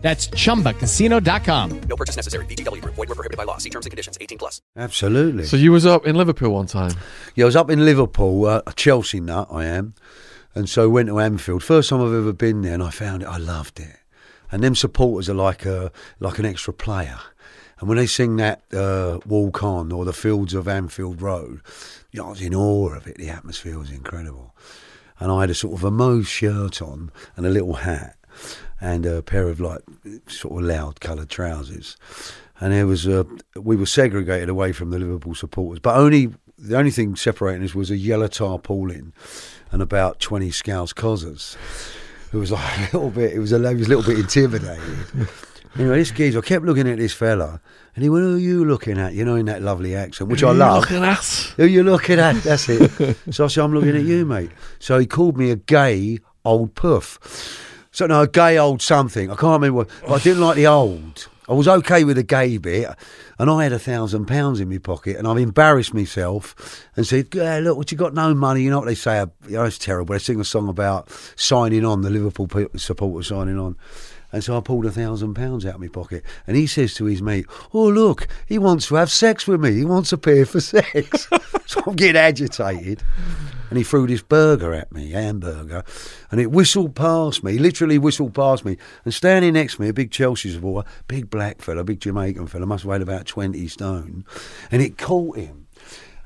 That's chumbacasino.com. No purchase necessary. VGW Group. Void were prohibited by law. See terms and conditions. 18 plus. Absolutely. So you was up in Liverpool one time. Yeah, I was up in Liverpool, uh, a Chelsea nut, I am. And so went to Anfield. First time I've ever been there, and I found it, I loved it. And them supporters are like a like an extra player. And when they sing that uh, Walk On or the Fields of Anfield Road, you know, I was in awe of it. The atmosphere was incredible. And I had a sort of a mauve shirt on and a little hat and a pair of like sort of loud coloured trousers. And there was a, we were segregated away from the Liverpool supporters, but only the only thing separating us was a yellow tarpaulin and about twenty Scouse cozzers. It was like a little bit. It was a, it was a little bit intimidating. anyway, this geezer, I kept looking at this fella, and he went, "Who are you looking at?" You know, in that lovely accent, which I love. Looking at. Who you looking at? That's it. so I said, I'm looking at you, mate. So he called me a gay old puff. So no, gay old something. I can't remember. But I didn't like the old. I was okay with the gay bit, and I had a thousand pounds in my pocket, and I've embarrassed myself and said, yeah, "Look, what you got? No money." You know what they say? You know, it's terrible. They sing a song about signing on, the Liverpool supporters signing on. And so I pulled a thousand pounds out of my pocket, and he says to his mate, "Oh look, he wants to have sex with me. He wants to pay for sex." so I'm getting agitated, and he threw this burger at me, hamburger, and it whistled past me, literally whistled past me. And standing next to me, a big Chelsea supporter, big black fella, big Jamaican fella, must have weighed about twenty stone, and it caught him.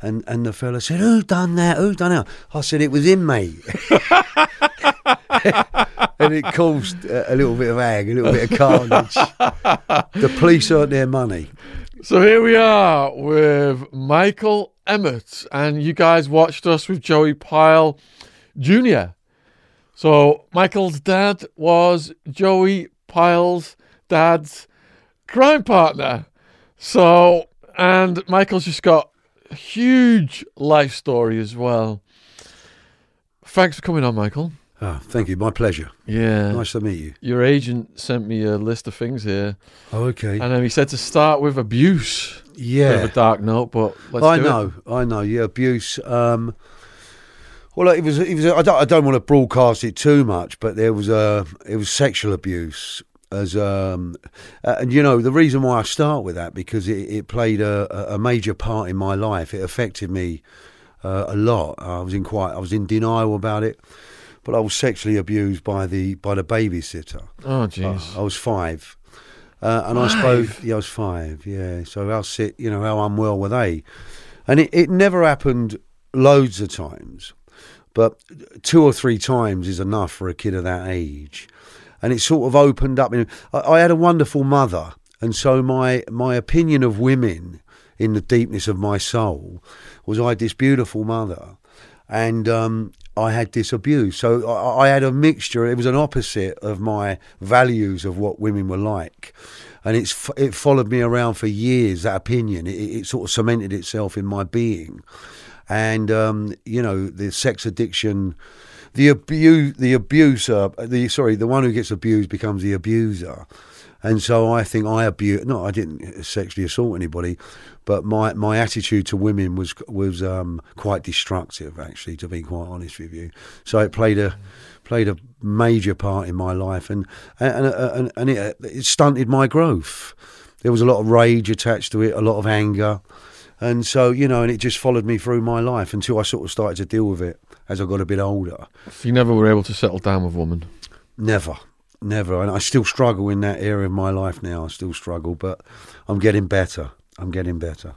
And and the fella said, "Who done that? Who done that?" I said, "It was him, mate." and it caused a, a little bit of ag, a little bit of carnage. the police earned their money. So here we are with Michael Emmett, and you guys watched us with Joey Pyle Jr. So Michael's dad was Joey Pyle's dad's crime partner. So, and Michael's just got a huge life story as well. Thanks for coming on, Michael. Oh, thank you. My pleasure. Yeah. Nice to meet you. Your agent sent me a list of things here, Oh, okay. and then he said to start with abuse. Bit of yeah. a dark note, but let's I do it. know. I know. Yeah, abuse. Um, well, it was. It was. I don't. I don't want to broadcast it too much, but there was a. It was sexual abuse. As um, and you know the reason why I start with that because it, it played a, a major part in my life. It affected me uh, a lot. I was in quite. I was in denial about it, but I was sexually abused by the by the babysitter. Oh, jeez. I was five. Uh, and I suppose, yeah, I was five, yeah. So how sick, you know, how unwell were they? And it, it never happened loads of times, but two or three times is enough for a kid of that age. And it sort of opened up. I, I had a wonderful mother, and so my my opinion of women in the deepness of my soul was I had this beautiful mother, and um, I had this abuse. So I, I had a mixture. It was an opposite of my values of what women were like, and it's it followed me around for years. That opinion, it, it sort of cemented itself in my being, and um, you know the sex addiction. The abuse, the abuser, the sorry, the one who gets abused becomes the abuser, and so I think I abuse. No, I didn't sexually assault anybody, but my, my attitude to women was was um, quite destructive. Actually, to be quite honest with you, so it played a played a major part in my life, and and and, and it, it stunted my growth. There was a lot of rage attached to it, a lot of anger, and so you know, and it just followed me through my life until I sort of started to deal with it as I got a bit older. You never were able to settle down with woman. Never, never. And I still struggle in that area of my life now. I still struggle, but I'm getting better. I'm getting better.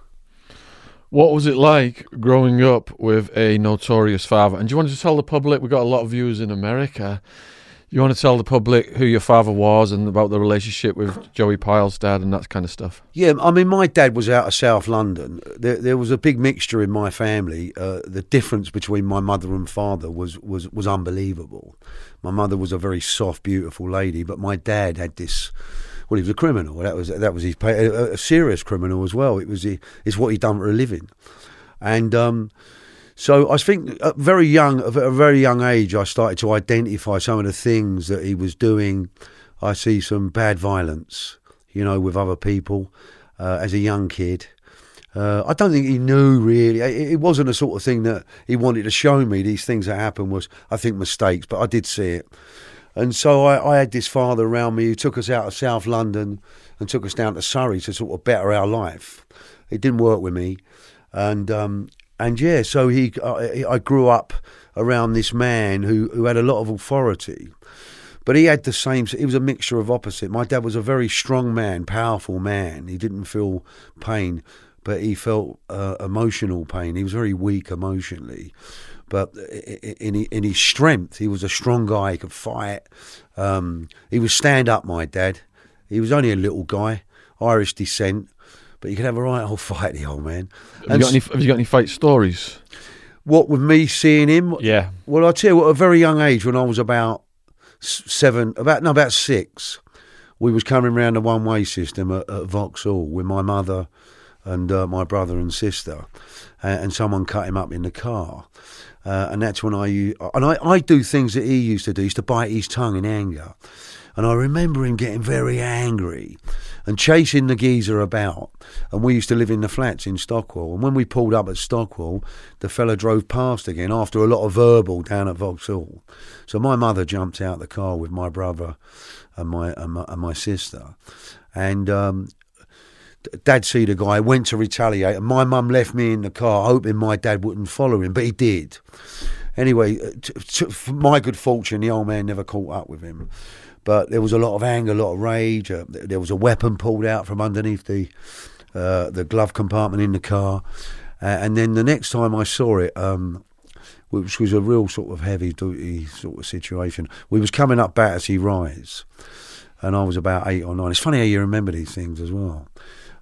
What was it like growing up with a notorious father? And do you want to tell the public? We've got a lot of viewers in America. You want to tell the public who your father was and about the relationship with Joey Pyle's dad and that kind of stuff? Yeah, I mean, my dad was out of South London. There, there was a big mixture in my family. Uh, the difference between my mother and father was, was, was unbelievable. My mother was a very soft, beautiful lady, but my dad had this well, he was a criminal. That was that was his a, a serious criminal as well. It was he, it's what he done for a living, and um, so I think at very young, at a very young age, I started to identify some of the things that he was doing. I see some bad violence, you know, with other people uh, as a young kid. Uh, I don't think he knew really. It, it wasn't a sort of thing that he wanted to show me. These things that happened was, I think, mistakes, but I did see it. And so I, I had this father around me who took us out of South London and took us down to Surrey to sort of better our life. It didn't work with me, and um, and yeah, so he I, I grew up around this man who who had a lot of authority. But he had the same. It was a mixture of opposite. My dad was a very strong man, powerful man. He didn't feel pain, but he felt uh, emotional pain. He was very weak emotionally, but in in his strength, he was a strong guy. He could fight. Um, he was stand up. My dad. He was only a little guy, Irish descent, but you could have a right old fight, the old man. Have, you got, any, have you got any fight stories? What with me seeing him? Yeah. Well, I tell you what, at a very young age, when I was about seven, about no, about six, we was coming round the one way system at, at Vauxhall with my mother and uh, my brother and sister, and, and, someone cut him up in the car. Uh, and that's when I and I, I do things that he used to do. He used to bite his tongue in anger, and I remember him getting very angry and chasing the geezer about. And we used to live in the flats in Stockwell. And when we pulled up at Stockwell, the fella drove past again after a lot of verbal down at Vauxhall. So my mother jumped out the car with my brother and my and my, and my sister, and. Um, Dad see the guy, went to retaliate, and my mum left me in the car, hoping my dad wouldn't follow him, but he did. Anyway, uh, t- t- for my good fortune, the old man never caught up with him. But there was a lot of anger, a lot of rage. Uh, there was a weapon pulled out from underneath the uh, the glove compartment in the car. Uh, and then the next time I saw it, um, which was a real sort of heavy duty sort of situation, we was coming up Battersea Rise, and I was about eight or nine. It's funny how you remember these things as well.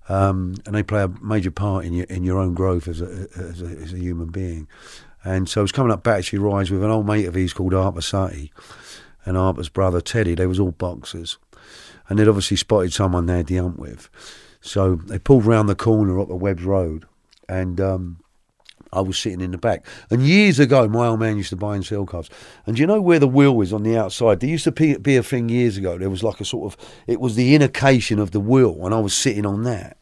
Um, and they play a major part in your in your own growth as a, as a, as a human being. And so I was coming up Battersea Rise with an old mate of his called Art Basati and Harper's brother Teddy. They was all boxers, and they'd obviously spotted someone they had the hump with. So they pulled round the corner up the Webbs Road, and um, I was sitting in the back. And years ago, my old man used to buy and sell cars. And you know where the wheel is on the outside? There used to be a thing years ago. There was like a sort of, it was the indication of the wheel, and I was sitting on that.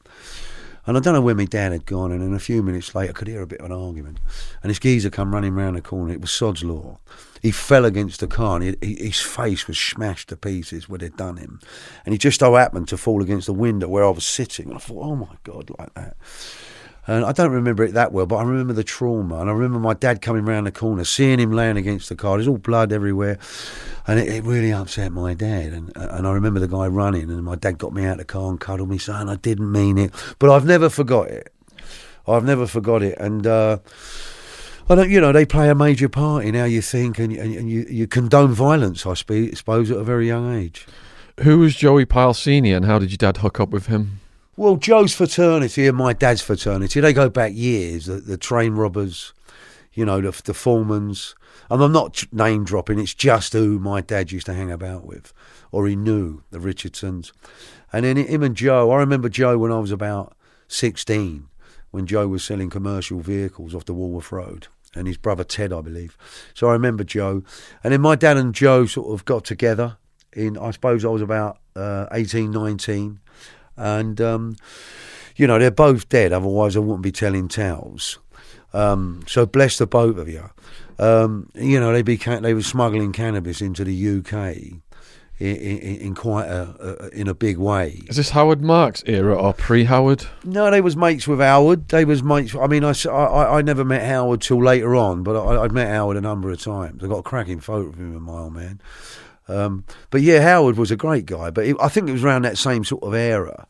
And I don't know where my dad had gone, and then a few minutes later, I could hear a bit of an argument. And this geezer come running round the corner. It was Sod's Law. He fell against the car, and he, his face was smashed to pieces where they'd done him. And he just so happened to fall against the window where I was sitting. And I thought, oh my God, like that. And I don't remember it that well, but I remember the trauma. And I remember my dad coming round the corner, seeing him laying against the car. There's all blood everywhere. And it, it, really upset my dad. And, and I remember the guy running, and my dad got me out of the car and cuddled me, saying, I didn't mean it. But I've never forgot it. I've never forgot it. And, uh, I don't, you know, they play a major part in how you think and, and, and you, you condone violence, I suppose, at a very young age. Who was Joey Pyle Senior and how did your dad hook up with him? Well, Joe's fraternity and my dad's fraternity, they go back years. The, the train robbers, you know, the, the foremans. And I'm not name dropping, it's just who my dad used to hang about with, or he knew, the Richardsons. And then him and Joe, I remember Joe when I was about 16, when Joe was selling commercial vehicles off the Walworth Road. And his brother Ted, I believe. So I remember Joe. And then my dad and Joe sort of got together in, I suppose I was about uh, 18, 19 and um, you know they're both dead. Otherwise, I wouldn't be telling tales. Um, so bless the both of you. Um, you know they became they were smuggling cannabis into the UK. In, in, in quite a, a, in a big way. Is this Howard Marks era or pre-Howard? No, they was mates with Howard. They was mates. I mean, I, I, I never met Howard till later on, but I, I'd met Howard a number of times. I got a cracking photo of him and my old man. Um, but yeah, Howard was a great guy. But it, I think it was around that same sort of era.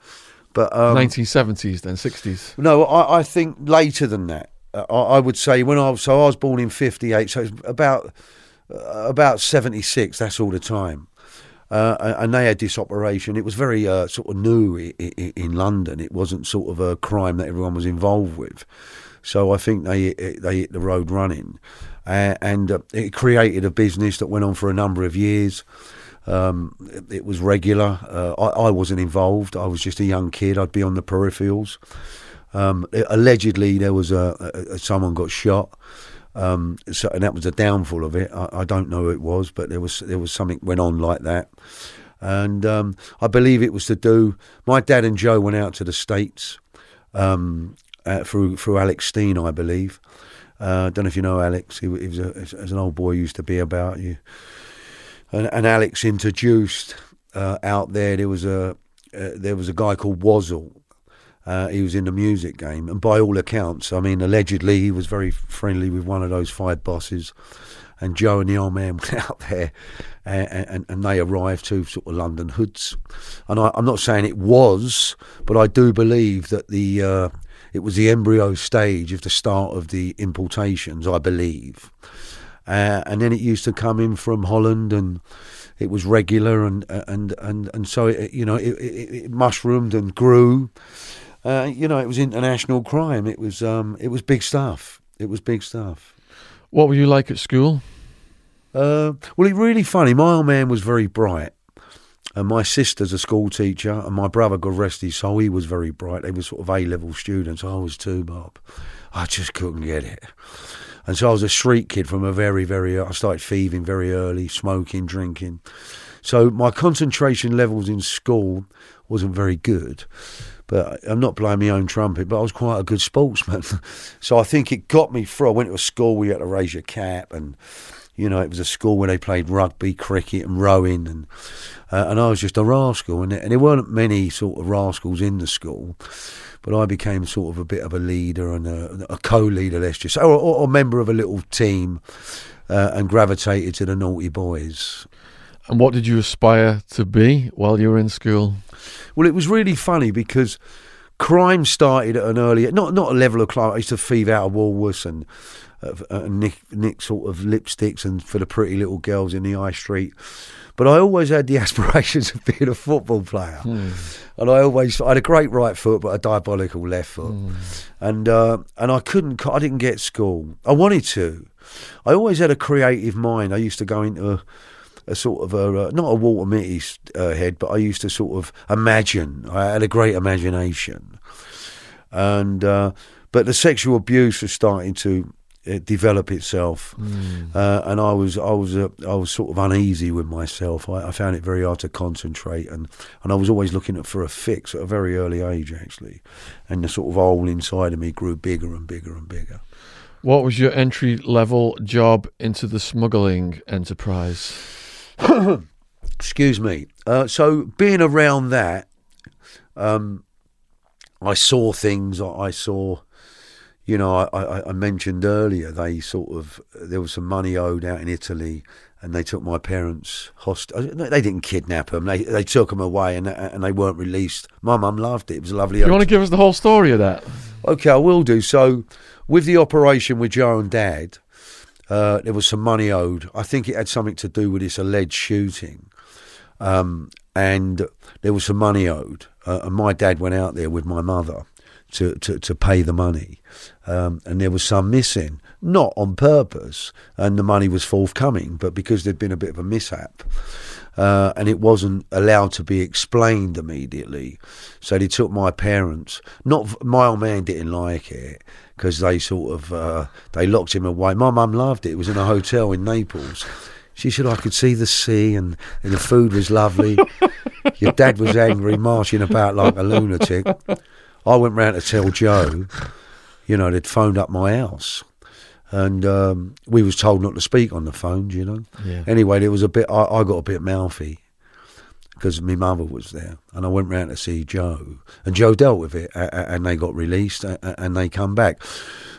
But um, 1970s, then 60s. No, I, I think later than that. Uh, I, I, would say when I was so I was born in '58, so it's about uh, about '76. That's all the time. Uh, and they had this operation. It was very uh, sort of new in, in, London. It wasn't sort of a crime that everyone was involved with. So I think they they hit the road running uh, and uh, it created a business that went on for a number of years. Um, it, it was regular. Uh, I, I wasn't involved. I was just a young kid. I'd be on the peripherals. Um, allegedly, there was a, a, a someone got shot. Um, so, and that was the downfall of it. I, I don't know who it was, but there was there was something went on like that, and um, I believe it was to do. My dad and Joe went out to the states um, uh, through through Alex Steene, I believe. Uh, I don't know if you know Alex. He, he was a, as an old boy used to be about you, and, and Alex introduced uh, out there. There was a uh, there was a guy called Wazzle uh, he was in the music game, and by all accounts, I mean, allegedly, he was very friendly with one of those five bosses. And Joe and the old man went out there, and, and, and they arrived to sort of London hoods. And I, am not saying it was, but I do believe that the uh, it was the embryo stage of the start of the importations. I believe, uh, and then it used to come in from Holland and it was regular and and and and so it, you know it, it, it mushroomed and grew uh, you know, it was international crime. It was um, it was big stuff. It was big stuff. What were you like at school? Uh, well, it really funny. My old man was very bright, and my sister's a school teacher, and my brother, God rest his soul, he was very bright. They were sort of A level students. I was too, Bob. I just couldn't get it. And so I was a street kid from a very, very. I started thieving very early, smoking, drinking. So my concentration levels in school wasn't very good. But I'm not blowing my own trumpet, but I was quite a good sportsman. so I think it got me through. I went to a school where you had to raise your cap and you know, it was a school where they played rugby, cricket, and rowing, and uh, and I was just a rascal, and, and there weren't many sort of rascals in the school, but I became sort of a bit of a leader and a, a co-leader, let's just say, or, or, a member of a little team, uh, and gravitated to the naughty boys. And what did you aspire to be while you were in school? Well, it was really funny because crime started at an earlier, not not a level of crime. I used to thieve out of Woolworths and, uh, nick, nick sort of lipsticks and for the pretty little girls in the high street. But I always had the aspirations of being a football player, hmm. and I always I had a great right foot, but a diabolical left foot, hmm. and uh, and I couldn't I didn't get school. I wanted to. I always had a creative mind. I used to go into a sort of a uh, not a Walter Mitty uh, head, but I used to sort of imagine. I had a great imagination, and uh, but the sexual abuse was starting to uh, develop itself, mm. and I was I was uh, I was sort of uneasy with myself. I, I, found it very hard to concentrate, and, and I was always looking at, for a fix at a very early age, actually, and the sort of hole inside of me grew bigger and bigger and bigger. What was your entry level job into the smuggling enterprise? Excuse me. Uh, so being around that, um, I saw things. I saw, you know, I, I, mentioned earlier they sort of there was some money owed out in Italy, and they took my parents hostage. Uh, they didn't kidnap them. They they took them away, and and they weren't released. My mum loved it. It was a lovely. You want to give us the whole story of that? Okay, I will do. So with the operation with Joe and Dad, uh, there was some money owed. I think it had something to do with this alleged shooting. Um, and there was some money owed. Uh, and my dad went out there with my mother to, to, to pay the money. Um, and there was some missing, not on purpose. And the money was forthcoming, but because there'd been a bit of a mishap. Uh, and it wasn't allowed to be explained immediately. So they took my parents. Not my old man didn't like it, because they sort of uh, they locked him away. My mum loved it. It was in a hotel in Naples. She said I could see the sea and, and the food was lovely. Your dad was angry, marching about like a lunatic. I went round to tell Joe, you know, they'd phoned up my house. And um, we was told not to speak on the phone, you know. Yeah. Anyway, there was a bit. I, I got a bit mouthy because my mother was there, and I went round to see Joe, and Joe dealt with it, and they got released, and they come back.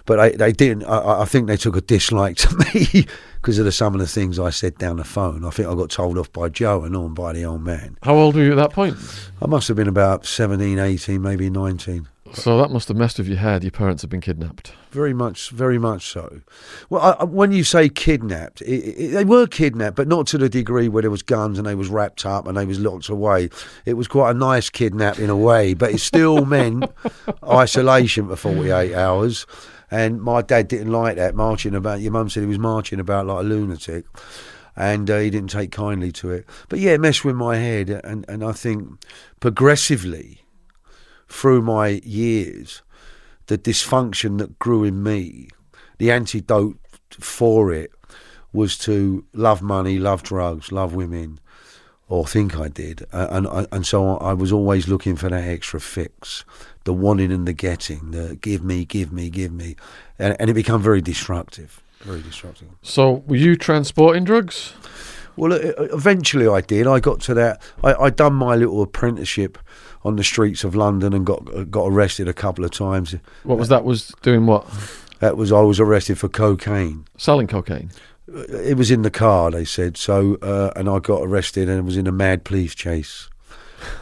But they, they didn't. I, I think they took a dislike to me because of the, some of the things I said down the phone. I think I got told off by Joe and on by the old man. How old were you at that point? I must have been about 17, 18, maybe 19. So that must have messed with your head. Your parents had been kidnapped. Very much, very much so. Well, I, when you say kidnapped, it, it, they were kidnapped, but not to the degree where there was guns and they was wrapped up and they was locked away. It was quite a nice kidnap in a way, but it still meant isolation for forty eight hours. And my dad didn't like that marching about. Your mum said he was marching about like a lunatic. and uh, he didn't take kindly to it. But yeah, it messed with my head, and and I think progressively through my years, the dysfunction that grew in me, the antidote for it was to love money, love drugs, love women, or think I did, and and, and so I was always looking for that extra fix, the wanting and the getting, the give me, give me, give me, and, and it became very destructive, very destructive. So, were you transporting drugs? Well, eventually I did. I got to that. I, I done my little apprenticeship on the streets of London and got got arrested a couple of times. What was that? Was doing what? That was I was arrested for cocaine. Selling cocaine. It was in the car, they said. So, uh, and I got arrested and it was in a mad police chase.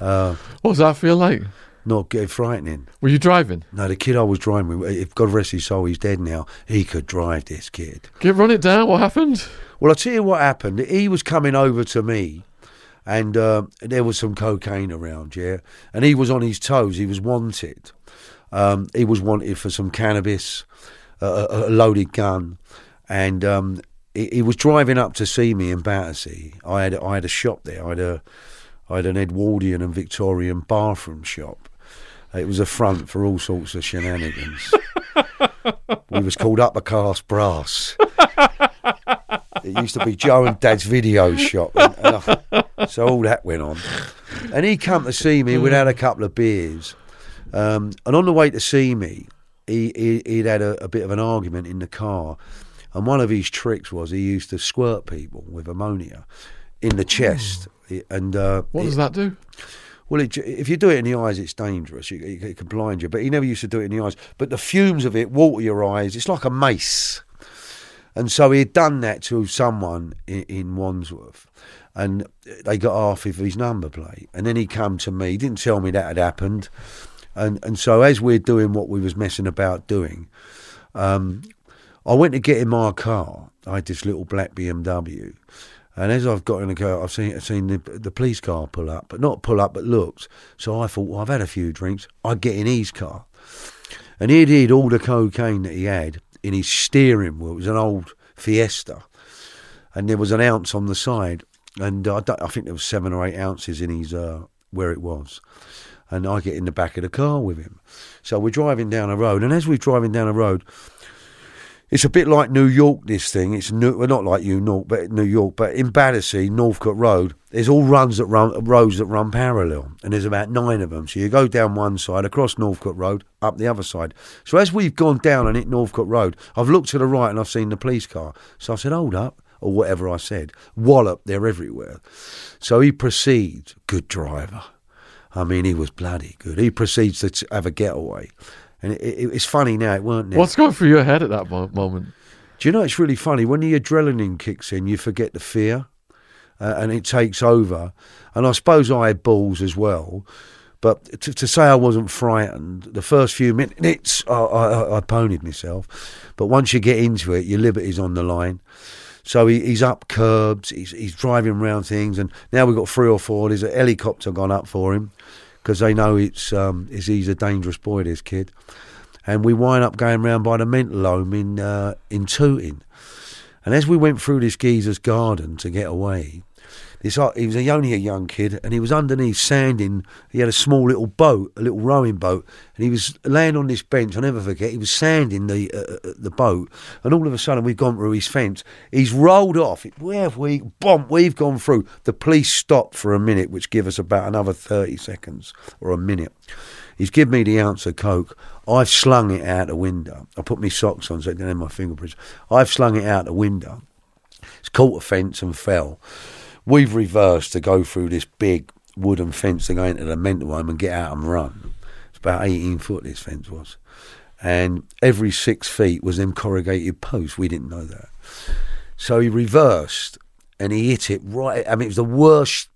Uh, What does that feel like? not get frightening. Were you driving? No, the kid I was driving with, if God rest his soul, he's dead now. He could drive this kid. Get run it down. What happened? Well, I'll tell you what happened. He was coming over to me, and uh, there was some cocaine around, yeah. And he was on his toes. He was wanted. Um, he was wanted for some cannabis, uh, a, a loaded gun, and um, he, he was driving up to see me in Battersea. I had I had a shop there. I had a I had an Edwardian and Victorian bathroom shop. It was a front for all sorts of shenanigans. we was called Uppercast Brass. It used to be Joe and Dad's video shop. And, and I- so all that went on. And he come to see me. We'd had a couple of beers. Um, and on the way to see me, he, he, he'd had a, a bit of an argument in the car. And one of his tricks was he used to squirt people with ammonia in the chest. And uh, What it- does that do? well, it, if you do it in the eyes, it's dangerous. It, it can blind you. But he never used to do it in the eyes. But the fumes of it water your eyes. It's like a mace. And so he had done that to someone in, in Wandsworth. And they got half of his number plate. And then he come to me. He didn't tell me that had happened. And and so as we're doing what we was messing about doing, um, I went to get in my car. I had this little black BMW. And as I've got in the car, I've seen, I've seen the, the police car pull up, but not pull up, but looked. So I thought, well, I've had a few drinks. I'd get in his car. And he'd hid all the cocaine that he had in his steering wheel. It was an old Fiesta. And there was an ounce on the side. And I, don't, I think there was seven or eight ounces in his, uh, where it was. And I get in the back of the car with him. So we're driving down a road. And as we're driving down a road, it's a bit like New York. This thing, it's new, well, not like you, North, but New York. But in Battersea, Northcote Road, there's all runs that run roads that run parallel, and there's about nine of them. So you go down one side, across Northcote Road, up the other side. So as we've gone down and hit Northcote Road, I've looked to the right and I've seen the police car. So I said, "Hold up." Or whatever I said, wallop, they're everywhere. So he proceeds, good driver. I mean, he was bloody good. He proceeds to have a getaway. And it, it, it's funny now, it weren't now. What's going through your head at that moment? Do you know it's really funny when the adrenaline kicks in? You forget the fear, uh, and it takes over. And I suppose I had balls as well, but to, to say I wasn't frightened, the first few minutes I, I, I ponied myself. But once you get into it, your liberty's on the line. So he, he's up curbs, he's, he's driving around things, and now we've got three or four. There's a helicopter gone up for him because they know it's um, is he's a dangerous boy, this kid. And we wind up going round by the mental home in uh, in Tooting. And as we went through this geezer's garden to get away, this uh, he was only a young kid, and he was underneath sanding. He had a small little boat, a little rowing boat, and he was laying on this bench. I'll never forget. He was sanding the uh, uh, the boat, and all of a sudden we've gone through his fence. He's rolled off. Where have we? Bomb! We've gone through. The police stopped for a minute, which give us about another thirty seconds or a minute. He's given me the ounce of coke. I've slung it out the window. I put my socks on so it didn't have my fingerprints. I've slung it out the window. It's caught a fence and fell. We've reversed to go through this big wooden fence to go into the mental home and get out and run. It's about 18 foot, this fence was. And every six feet was them corrugated posts. We didn't know that. So he reversed and he hit it right. I mean, it was the worst.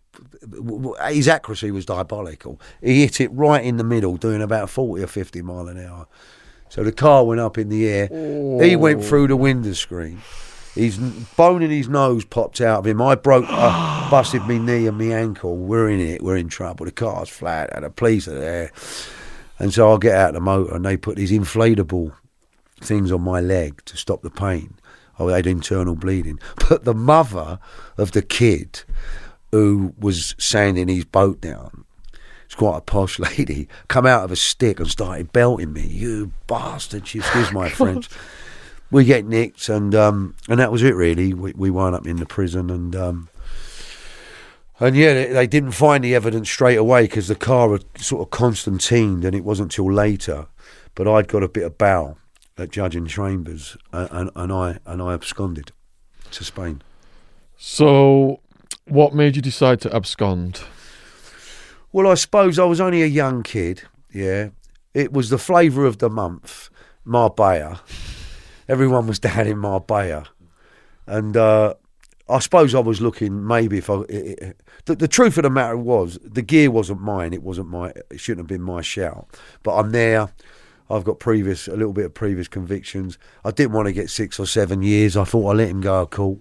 His accuracy was diabolical. He hit it right in the middle, doing about 40 or 50 mile an hour. So the car went up in the air. He went oh. through the window screen. His bone in his nose popped out of him. I broke, uh, busted me knee and me ankle. We're in it. We're in trouble. The car's flat, and the police are there. And so I get out of the motor, and they put these inflatable things on my leg to stop the pain. I had internal bleeding. But the mother of the kid who was sanding his boat down, it's quite a posh lady, come out of a stick and started belting me. You bastard! She excuse my French. We get nicked, and um, and that was it. Really, we, we wound up in the prison, and um, and yeah, they, they didn't find the evidence straight away because the car had sort of constantined, and it wasn't till later. But I'd got a bit of bail at Judge and Chambers, uh, and, and I and I absconded to Spain. So, what made you decide to abscond? Well, I suppose I was only a young kid. Yeah, it was the flavour of the month, Marbella. Everyone was down in Marbella, and uh, I suppose I was looking maybe if I. It, it, the, the truth of the matter was the gear wasn't mine. It wasn't my. It shouldn't have been my shout. But I'm there. I've got previous a little bit of previous convictions. I didn't want to get six or seven years. I thought I let him go of court.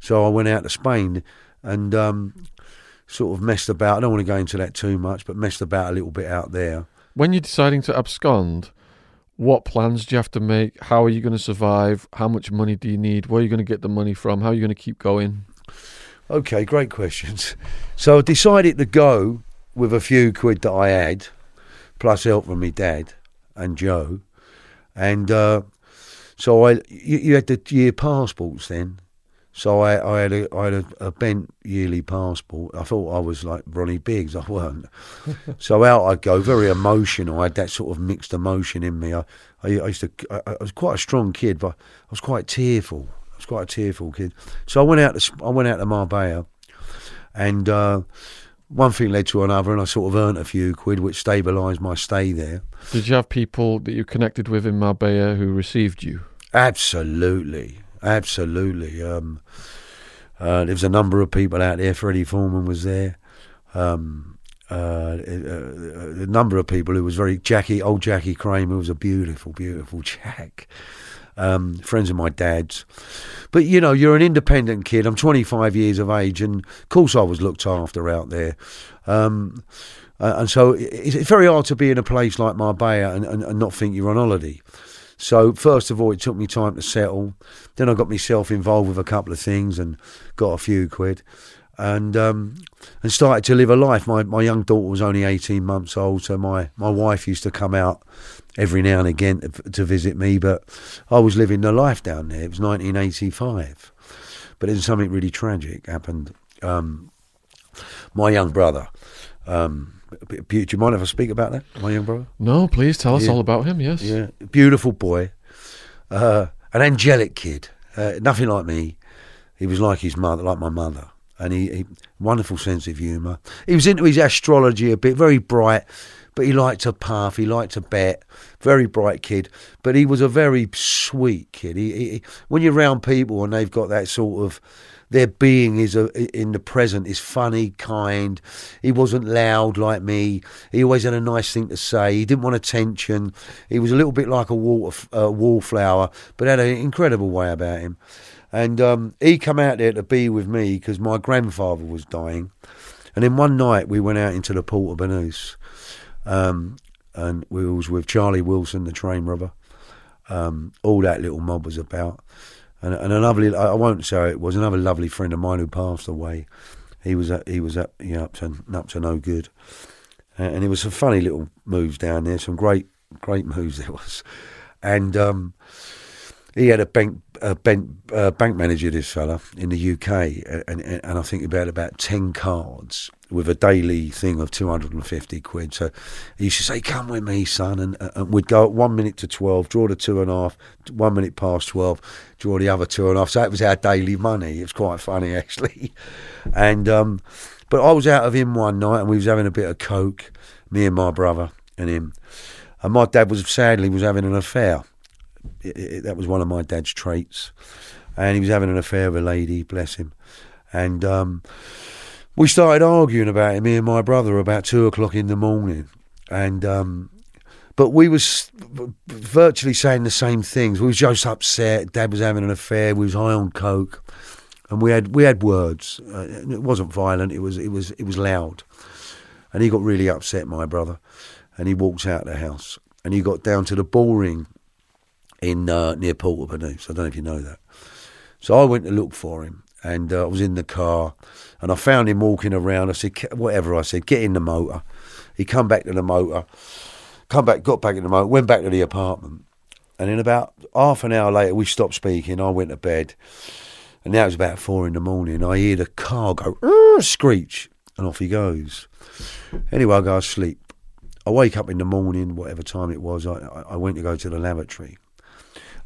So I went out to Spain and um, sort of messed about. I don't want to go into that too much, but messed about a little bit out there. When you're deciding to abscond, what plans do you have to make? How are you going to survive? How much money do you need? Where are you going to get the money from? How are you going to keep going? Okay, great questions. So I decided to go with a few quid that I had, plus help from my dad and Joe, and uh, so I you, you had the year passports then. So I, I had a I had a, a bent yearly passport. I thought I was like Ronnie Biggs. I weren't. so out I go, very emotional. I had that sort of mixed emotion in me. I I, I used to I, I was quite a strong kid, but I was quite tearful. I was quite a tearful kid. So I went out to I went out to Marbella, and uh, one thing led to another, and I sort of earned a few quid, which stabilised my stay there. Did you have people that you connected with in Marbella who received you? Absolutely, absolutely. Um, uh, there was a number of people out there. Freddie Foreman was there. Um, uh, a, a number of people who was very Jackie, old Jackie Kramer was a beautiful, beautiful Jack. Um, friends of my dad's, but you know, you're an independent kid. I'm 25 years of age, and of course, I was looked after out there. Um, uh, and so it's, it's very hard to be in a place like Marbella and, and, and not think you're on holiday. So first of all, it took me time to settle. Then I got myself involved with a couple of things and got a few quid, and um, and started to live a life. My my young daughter was only eighteen months old, so my, my wife used to come out every now and again to, to visit me. But I was living the life down there. It was nineteen eighty five, but then something really tragic happened. Um, my young brother. Um, do you mind if I speak about that? My young brother. No, please tell us Yeah. all about him. Yes. Yeah, beautiful boy, uh, an angelic kid, uh, nothing like me. He was like his mother, like my mother, and he, he wonderful sense of humour. He was into his astrology a bit, very bright, but he liked to puff, he liked to bet. Very bright kid, but he was a very sweet kid. He, he when you're around people and they've got that sort of their being is a, in the present is funny, kind. He wasn't loud like me. He always had a nice thing to say. He didn't want attention. He was a little bit like a water, uh, wallflower, but had an incredible way about him. And um, he come out there to be with me because my grandfather was dying. And then one night we went out into the Puerto Banús, um, and we was with Charlie Wilson, the train robber. Um, all that little mob was about and, and a lovely I won't say it was another lovely friend of mine who passed away. He was at, he was at, you know, up to up to no good, and, and it was some funny little moves down there, some great great moves there was, and um, he had a bank a bank, bank manager, this fella in the UK, and, and I think about about ten cards with a daily thing of two hundred and fifty quid. So he used to say, "Come with me, son," and, and we'd go at one minute to twelve, draw the two and a half, one minute past twelve, draw the other two and a half. So that was our daily money. It was quite funny actually, and um, but I was out of him one night, and we was having a bit of coke, me and my brother and him, and my dad was sadly was having an affair it, it, that was one of my dad's traits. And he was having an affair with a lady, bless him. And um, we started arguing about it, me and my brother, about two o'clock in the morning. And um, but we was virtually saying the same things. We was just upset. Dad was having an affair. We was high on coke, and we had we had words. Uh, it wasn't violent. It was it was it was loud. And he got really upset, my brother, and he walked out of the house. And he got down to the ball ring in uh, near Puerto Banús. I don't know if you know that. So I went to look for him, and uh, I was in the car, and I found him walking around. I said, whatever. I said, get in the motor. He come back to the motor, come back, got back in the motor, went back to the apartment, and in about half an hour later, we stopped speaking. I went to bed, and now it's about four in the morning. I hear the car go screech, and off he goes. Anyway, I go to sleep. I wake up in the morning, whatever time it was. I I went to go to the lavatory.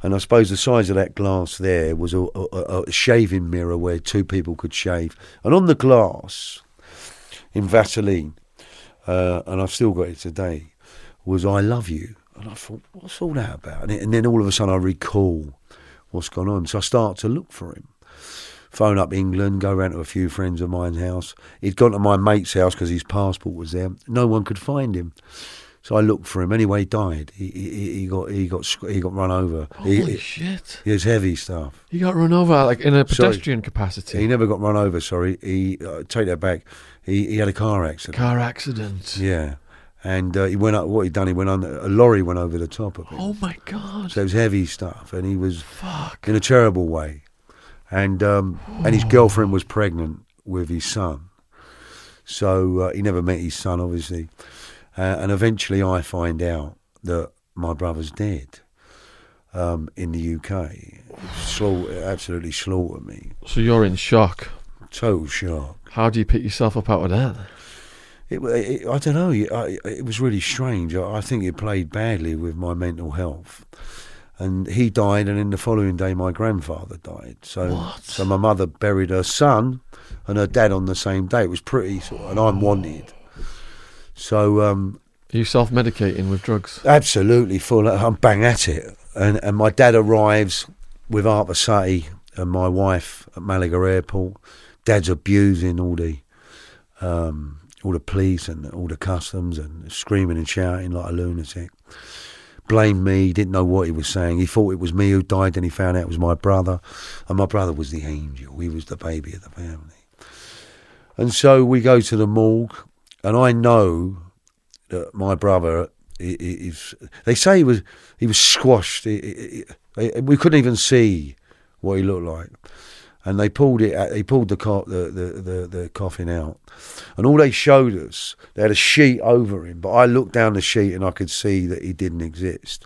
And I suppose the size of that glass there was a, a, a shaving mirror where two people could shave. And on the glass, in Vaseline, uh, and I've still got it today, was "I love you." And I thought, what's all that about? And, it, and then all of a sudden, I recall what's gone on. So I start to look for him. Phone up England, go round to a few friends of mine's house. He'd gone to my mate's house because his passport was there. No one could find him. So I looked for him. Anyway, he died. He, he, he got he got he got run over. He, Holy he, shit! it was heavy stuff. He got run over like in a Sorry. pedestrian capacity. He never got run over. Sorry, he uh, take that back. He he had a car accident. Car accident. Yeah, and uh, he went up. What he done? He went on a lorry went over the top of him. Oh my god! So it was heavy stuff, and he was Fuck. in a terrible way. And um, and his girlfriend was pregnant with his son, so uh, he never met his son, obviously. Uh, and eventually, I find out that my brother's dead um, in the UK. Slaughter, absolutely slaughtered me. So you're in shock. Total shock. How do you pick yourself up out of that? It, it, I don't know. It, I, it was really strange. I, I think it played badly with my mental health. And he died, and then the following day, my grandfather died. So, What? so my mother buried her son and her dad on the same day. It was pretty, sort of, and I'm wanted. So, um, Are you self-medicating with drugs? absolutely full. I'm bang at it. And and my dad arrives with Arthur Sutty and my wife at Malaga Airport. Dad's abusing all the um, all the police and all the customs and screaming and shouting like a lunatic. Blamed me, didn't know what he was saying. He thought it was me who died, then he found out it was my brother. And my brother was the angel. He was the baby of the family. And so we go to the morgue, and I know that my brother is. They say he was he was squashed. He- he- he- we couldn't even see what he looked like, and they pulled it. They pulled the, the, the the the coffin out, and all they showed us they had a sheet over him. But I looked down the sheet and I could see that he didn't exist,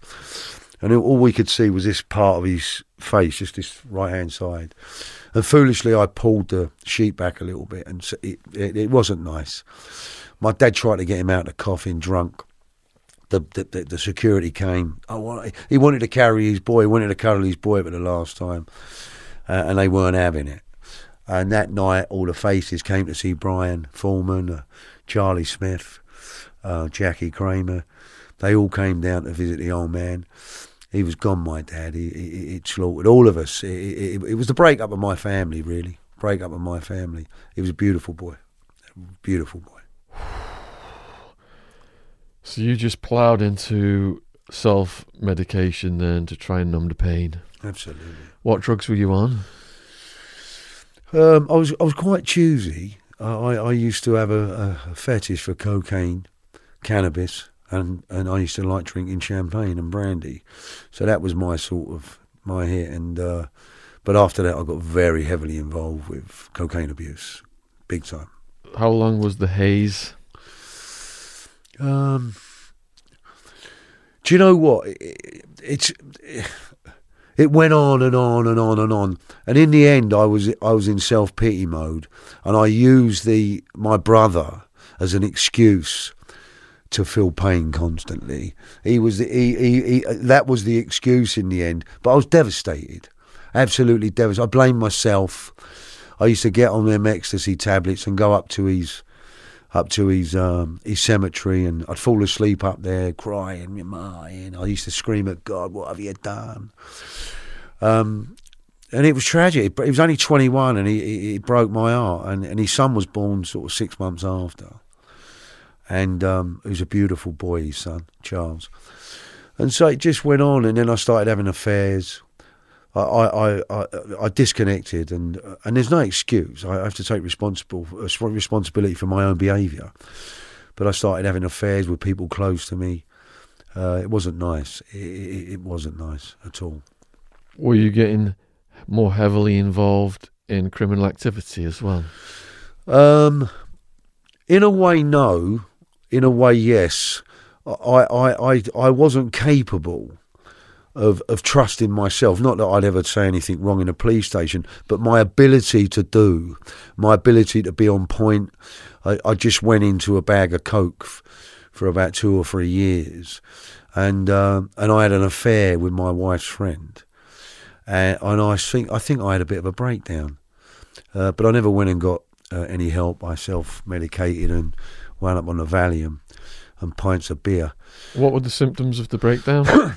and all we could see was this part of his face, just this right hand side. And foolishly, I pulled the sheet back a little bit, and it, it, it wasn't nice. My dad tried to get him out of the coffin drunk. The, the, the, security came. Want, he wanted to carry his boy, he wanted to cuddle his boy for the last time, uh, and they weren't having it. And that night, all the faces came to see Brian Foreman, uh, Charlie Smith, uh, Jackie Kramer. They all came down to visit the old man. He was gone, my dad. He, he, he slaughtered all of us. It, it, it was the breakup of my family, really. Breakup of my family. He was a beautiful boy. Beautiful boy. So you just ploughed into self-medication then to try and numb the pain. Absolutely. What drugs were you on? Um, I was I was quite choosy. I, I, I used to have a, a fetish for cocaine, cannabis, and, and I used to like drinking champagne and brandy. So that was my sort of my hit. And uh, but after that, I got very heavily involved with cocaine abuse, big time. How long was the haze? Um, do you know what? It, it- it's it went on and on and on and on, and in the end, I was I was in self pity mode, and I used the my brother as an excuse to feel pain constantly. He was the, he, he, he that was the excuse in the end, but I was devastated, absolutely devastated. I blamed myself. I used to get on them ecstasy tablets and go up to his up to his um, his cemetery, and I'd fall asleep up there crying, my, and I used to scream at God, "What have you done?" Um, and it was tragic. He was only twenty one, and he, he broke my heart. And, and his son was born sort of six months after, and um, he was a beautiful boy, his son Charles. And so it just went on, and then I started having affairs. I, I, I, I disconnected, and and there's no excuse. I have to take responsible uh, responsibility for my own behaviour. But I started having affairs with people close to me, Uh, it wasn't nice. It, it, it wasn't nice at all. Were you getting more heavily involved in criminal activity as well? Um, in a way, no. In a way, yes. I, I, I, I wasn't capable of of trusting myself. Not that I'd ever say anything wrong in a police station, but my ability to do, my ability to be on point. I, I just went into a bag of coke f- for about two or three years, and uh, and I had an affair with my wife's friend, and, and I think I think I had a bit of a breakdown, uh, but I never went and got uh, any help. I self medicated and wound up on the Valium and pints of beer. What were the symptoms of the breakdown?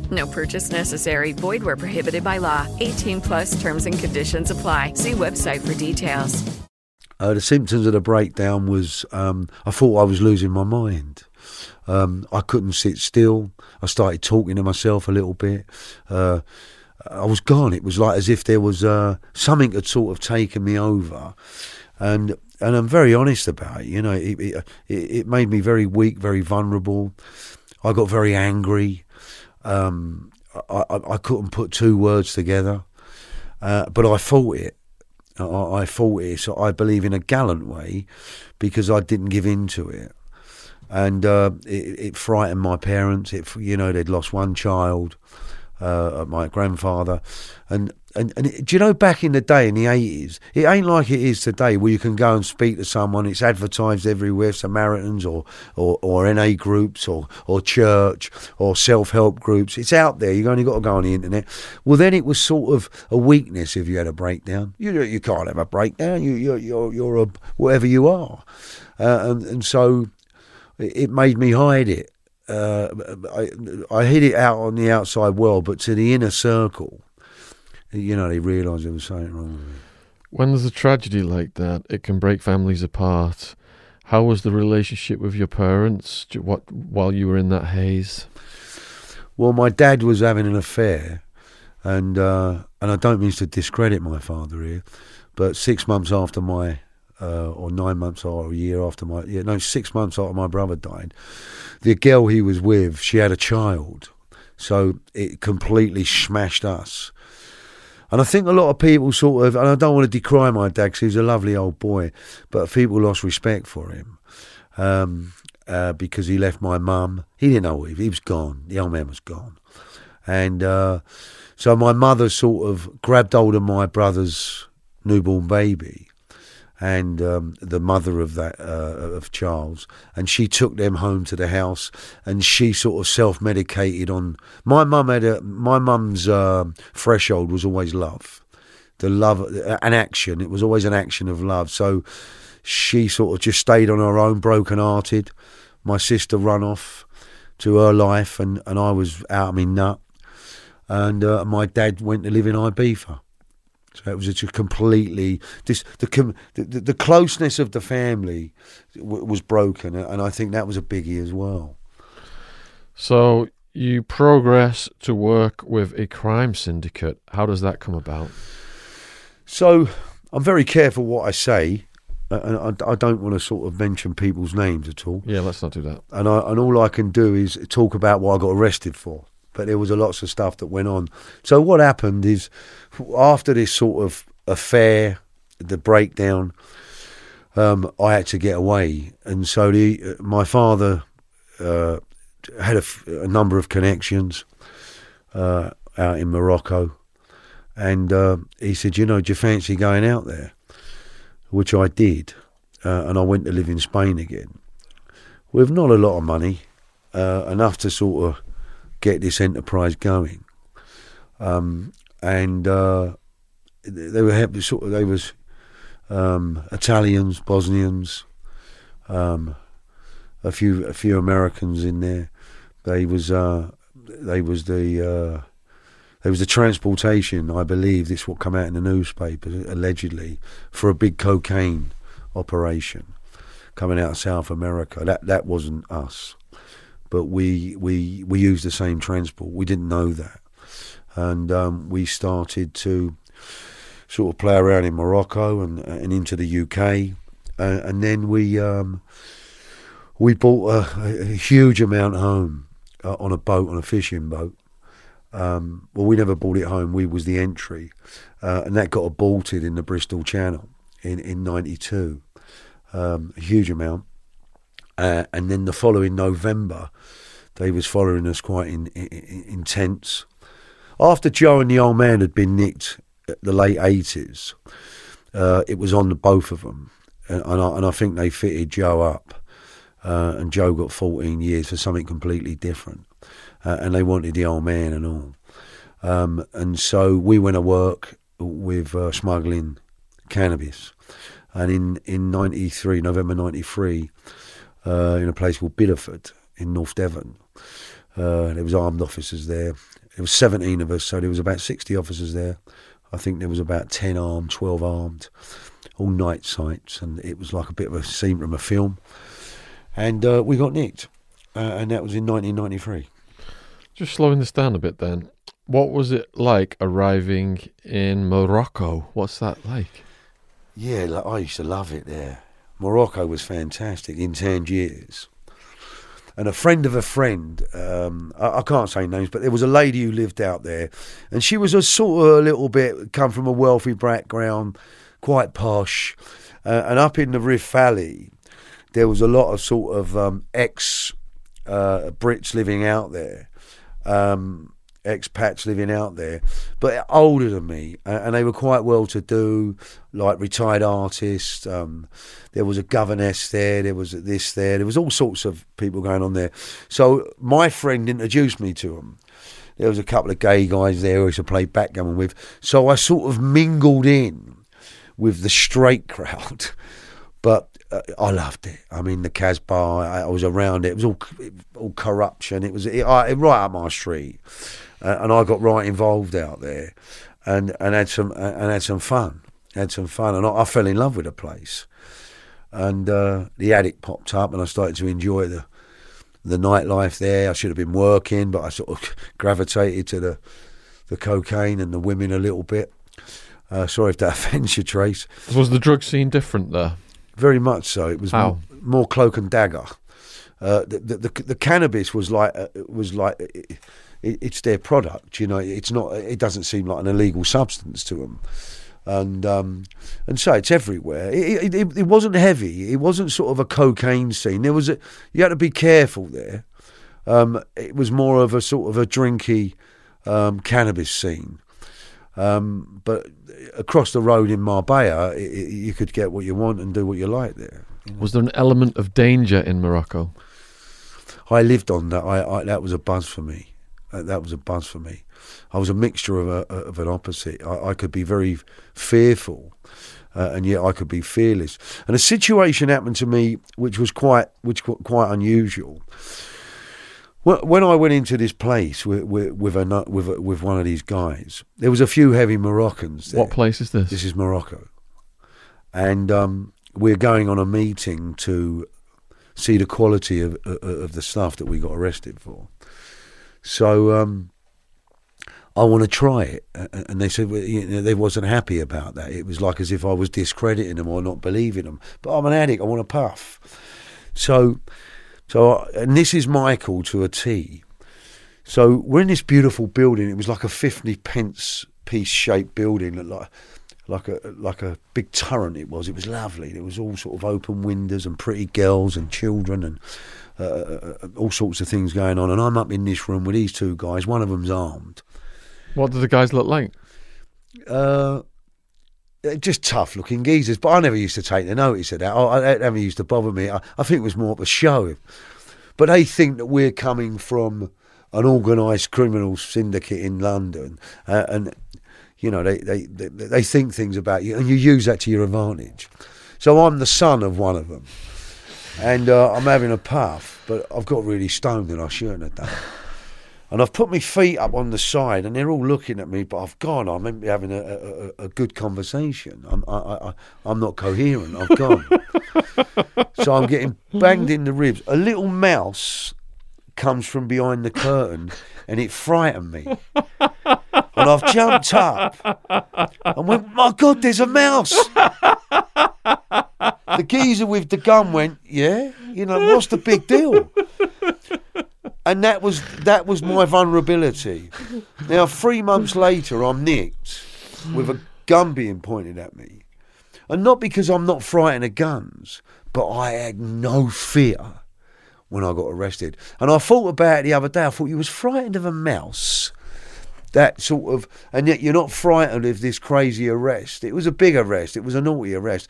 No purchase necessary. Void where prohibited by law. 18 plus terms and conditions apply. See website for details. Uh, the symptoms of the breakdown was um, I thought I was losing my mind. Um, I couldn't sit still. I started talking to myself a little bit. Uh, I was gone. It was like as if there was uh, something had sort of taken me over, and and I'm very honest about it. You know, it, it, it made me very weak, very vulnerable. I got very angry. Um, I, I, I couldn't put two words together, uh, but I fought it. I, I fought it. So I believe in a gallant way because I didn't give in to it. And uh, it, it frightened my parents. It, you know, they'd lost one child, uh, my grandfather, and and, and it, do you know back in the day in the eighties, it ain't like it is today where you can go and speak to someone. It's advertised everywhere, Samaritans or or, or NA groups or or church or self help groups. It's out there. You've only got to go on the internet. Well, then it was sort of a weakness if you had a breakdown. You you can't have a breakdown. You you're you're, you're a whatever you are, uh, and and so it made me hide it. Uh, I, I hid it out on the outside world, but to the inner circle, you know, they realised there was something wrong with me. when there's a tragedy like that, it can break families apart. How was the relationship with your parents what, while you were in that haze? Well, my dad was having an affair, and uh, and I don't mean to discredit my father here, but six months after my, uh, or nine months or a year after my, yeah, no, six months after my brother died, the girl he was with, she had a child, so it completely smashed us. And I think a lot of people sort of, and I don't want to decry my dad 'cause he's a lovely old boy, but people lost respect for him um, uh, because he left my mum. He didn't know he, he was gone. The old man was gone, and uh, so my mother sort of grabbed hold of my brother's newborn baby. And um, the mother of that uh, of Charles, and she took them home to the house, and she sort of self medicated on. My mum had a my mum's um threshold was always love, the love an action. It was always an action of love. So she sort of just stayed on her own, broken hearted. My sister run off to her life, and, and I was out of my nut. And uh, my dad went to live in Ibiza. So it was just completely this the com- the, the, closeness of the family w- was broken, and I think that was a biggie as well. So you progress to work with a crime syndicate. How does that come about? So I'm very careful what I say, and I, I don't want to sort of mention people's names at all. Yeah, let's not do that. and I and all I can do is talk about what I got arrested for. But there was a lots of stuff that went on. So what happened is, after this sort of affair, the breakdown, um, I had to get away, and so the my father uh, had a, f- a number of connections uh, out in Morocco, and uh, he said, "You know, do you fancy going out there?" Which I did, uh, and I went to live in Spain again with not a lot of money, uh, enough to sort of get this enterprise going. Um, and uh, they were happy, sort of they was um, Italians, Bosnians, um, a few a few Americans in there. They was uh, they was the uh, there was the transportation, I believe, this what come out in the newspaper allegedly for a big cocaine operation coming out of South America. That that wasn't us, but we we we used the same transport. We didn't know that, and um, we started to sort of play around in Morocco and and into the UK, uh, and then we um, we bought a, a huge amount home uh, on a boat on a fishing boat. Um, well, we never bought it home. We was the entry, uh, and that got aborted in the Bristol Channel in in '92 um, a huge amount. Uh, and then the following November, they was following us quite in, in, in, intense. After Joe and the old man had been nicked at the late eighties, uh, it was on the both of them, and, and, I, and I think they fitted Joe up, uh, and Joe got fourteen years for something completely different, uh, and they wanted the old man and all, um, and so we went to work with uh, smuggling cannabis. And in in '93, November '93, uh, in a place called Bideford in North Devon, uh, there was armed officers there. There was 17 of us, so there was about 60 officers there. I think there was about 10 armed, 12 armed, all night sights, and it was like a bit of a scene from a film. And uh, we got nicked, uh, and that was in 1993. Just slowing this down a bit then. What was it like arriving in Morocco? What's that like? Yeah, like, I used to love it there. Morocco was fantastic in Tangiers. And a friend of a friend, um, I, I, can't say names, but there was a lady who lived out there, and she was a sort of a little bit come from a wealthy background, quite posh. Uh, and up in the Rift Valley, there was a lot of sort of um, ex uh, Brits living out there. Um, expats living out there, but older than me, and they were quite well to do, like retired artists. Um, there was a governess there, there was this there, there was all sorts of people going on there. So my friend introduced me to them. There was a couple of gay guys there who I used to play backgammon with. So I sort of mingled in with the straight crowd. But uh, I loved it. I mean, the Casbah, I, was around it. It was all all corruption. It was it, I, right up my street uh, and I got right involved out there, and and had some and had some fun, had some fun, and I, I fell in love with the place, and uh, the attic popped up, and I started to enjoy the the nightlife there. I should have been working, but I sort of gravitated to the the cocaine and the women a little bit. Uh, sorry if that offends you, Trace. Was the drug scene different there? Very much so. It was more, more cloak and dagger. Uh, the, the, the, the cannabis was like uh, was like it, it's their product. You know, it's not. It doesn't seem like an illegal substance to them. And um, and so it's everywhere. It, it, it wasn't heavy. It wasn't sort of a cocaine scene. There was a you had to be careful there. Um, it was more of a sort of a drinky um, cannabis scene. Um, but across the road in Marbella, it, it, you could get what you want and do what you like there. You know? Was there an element of danger in Morocco? I lived on that. I, I, that was a buzz for me. Uh, that was a buzz for me. I was a mixture of a of an opposite. I, I could be very fearful, uh, and yet I could be fearless. And a situation happened to me which was quite which quite unusual. When I went into this place with with with, a, with, with one of these guys, there was a few heavy Moroccans. There. What place is this? This is Morocco, and um, we're going on a meeting to see the quality of of the stuff that we got arrested for. So um, I want to try it. And they said well, you know, they wasn't happy about that. It was like as if I was discrediting them or not believing them. But I'm an addict. I want to puff. So, so and this is Michael to a T. So we're in this beautiful building. It was like a fifty pence piece shaped building, like like a like a big turret. It was. It was lovely. It was all sort of open windows and pretty girls and children and uh, uh, uh, all sorts of things going on. And I'm up in this room with these two guys. One of them's armed. What do the guys look like? Uh, just tough looking geezers, but I never used to take the notice of that. I, I never used to bother me. I, I think it was more of a show. But they think that we're coming from an organised criminal syndicate in London, uh, and you know they, they, they they think things about you, and you use that to your advantage. So I'm the son of one of them and uh, I'm having a puff, but I've got really stoned and I shouldn't have done. And I've put my feet up on the side, and they're all looking at me. But I've gone. I'm meant to be having a, a, a- good conversation. I'm I, I, I- I'm not coherent. I've gone. so I'm getting banged in the ribs. A little mouse comes from behind the curtain, and it frightened me. And I've jumped up and went, "My God, there's a mouse!" The geezer with the gun went, "Yeah, you know what's the big deal?" and that was that was my vulnerability. Now, three months later, I'm nicked with a gun being pointed at me, and not because I'm not frightened of guns, but I had no fear when I got arrested. And I thought about it the other day. I thought you was frightened of a mouse. That sort of, and yet you're not frightened of this crazy arrest. It was a big arrest. It was a naughty arrest,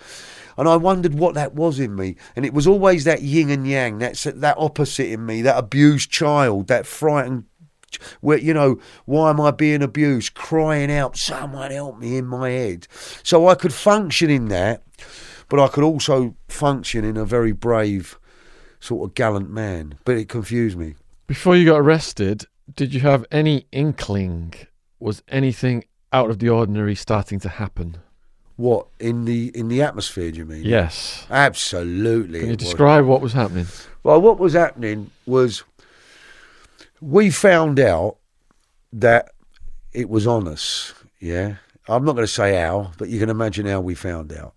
and I wondered what that was in me. And it was always that yin and yang, that that opposite in me, that abused child, that frightened where you know why am I being abused? Crying out, someone help me in my head. So I could function in that, but I could also function in a very brave, sort of gallant man. But it confused me. Before you got arrested, did you have any inkling? Was anything out of the ordinary starting to happen? What in the in the atmosphere? Do you mean? Yes. absolutely. Can you it was. describe what was happening? Well, what was happening was we found out that it was on us. Yeah, I'm not going to say how, but you can imagine how we found out.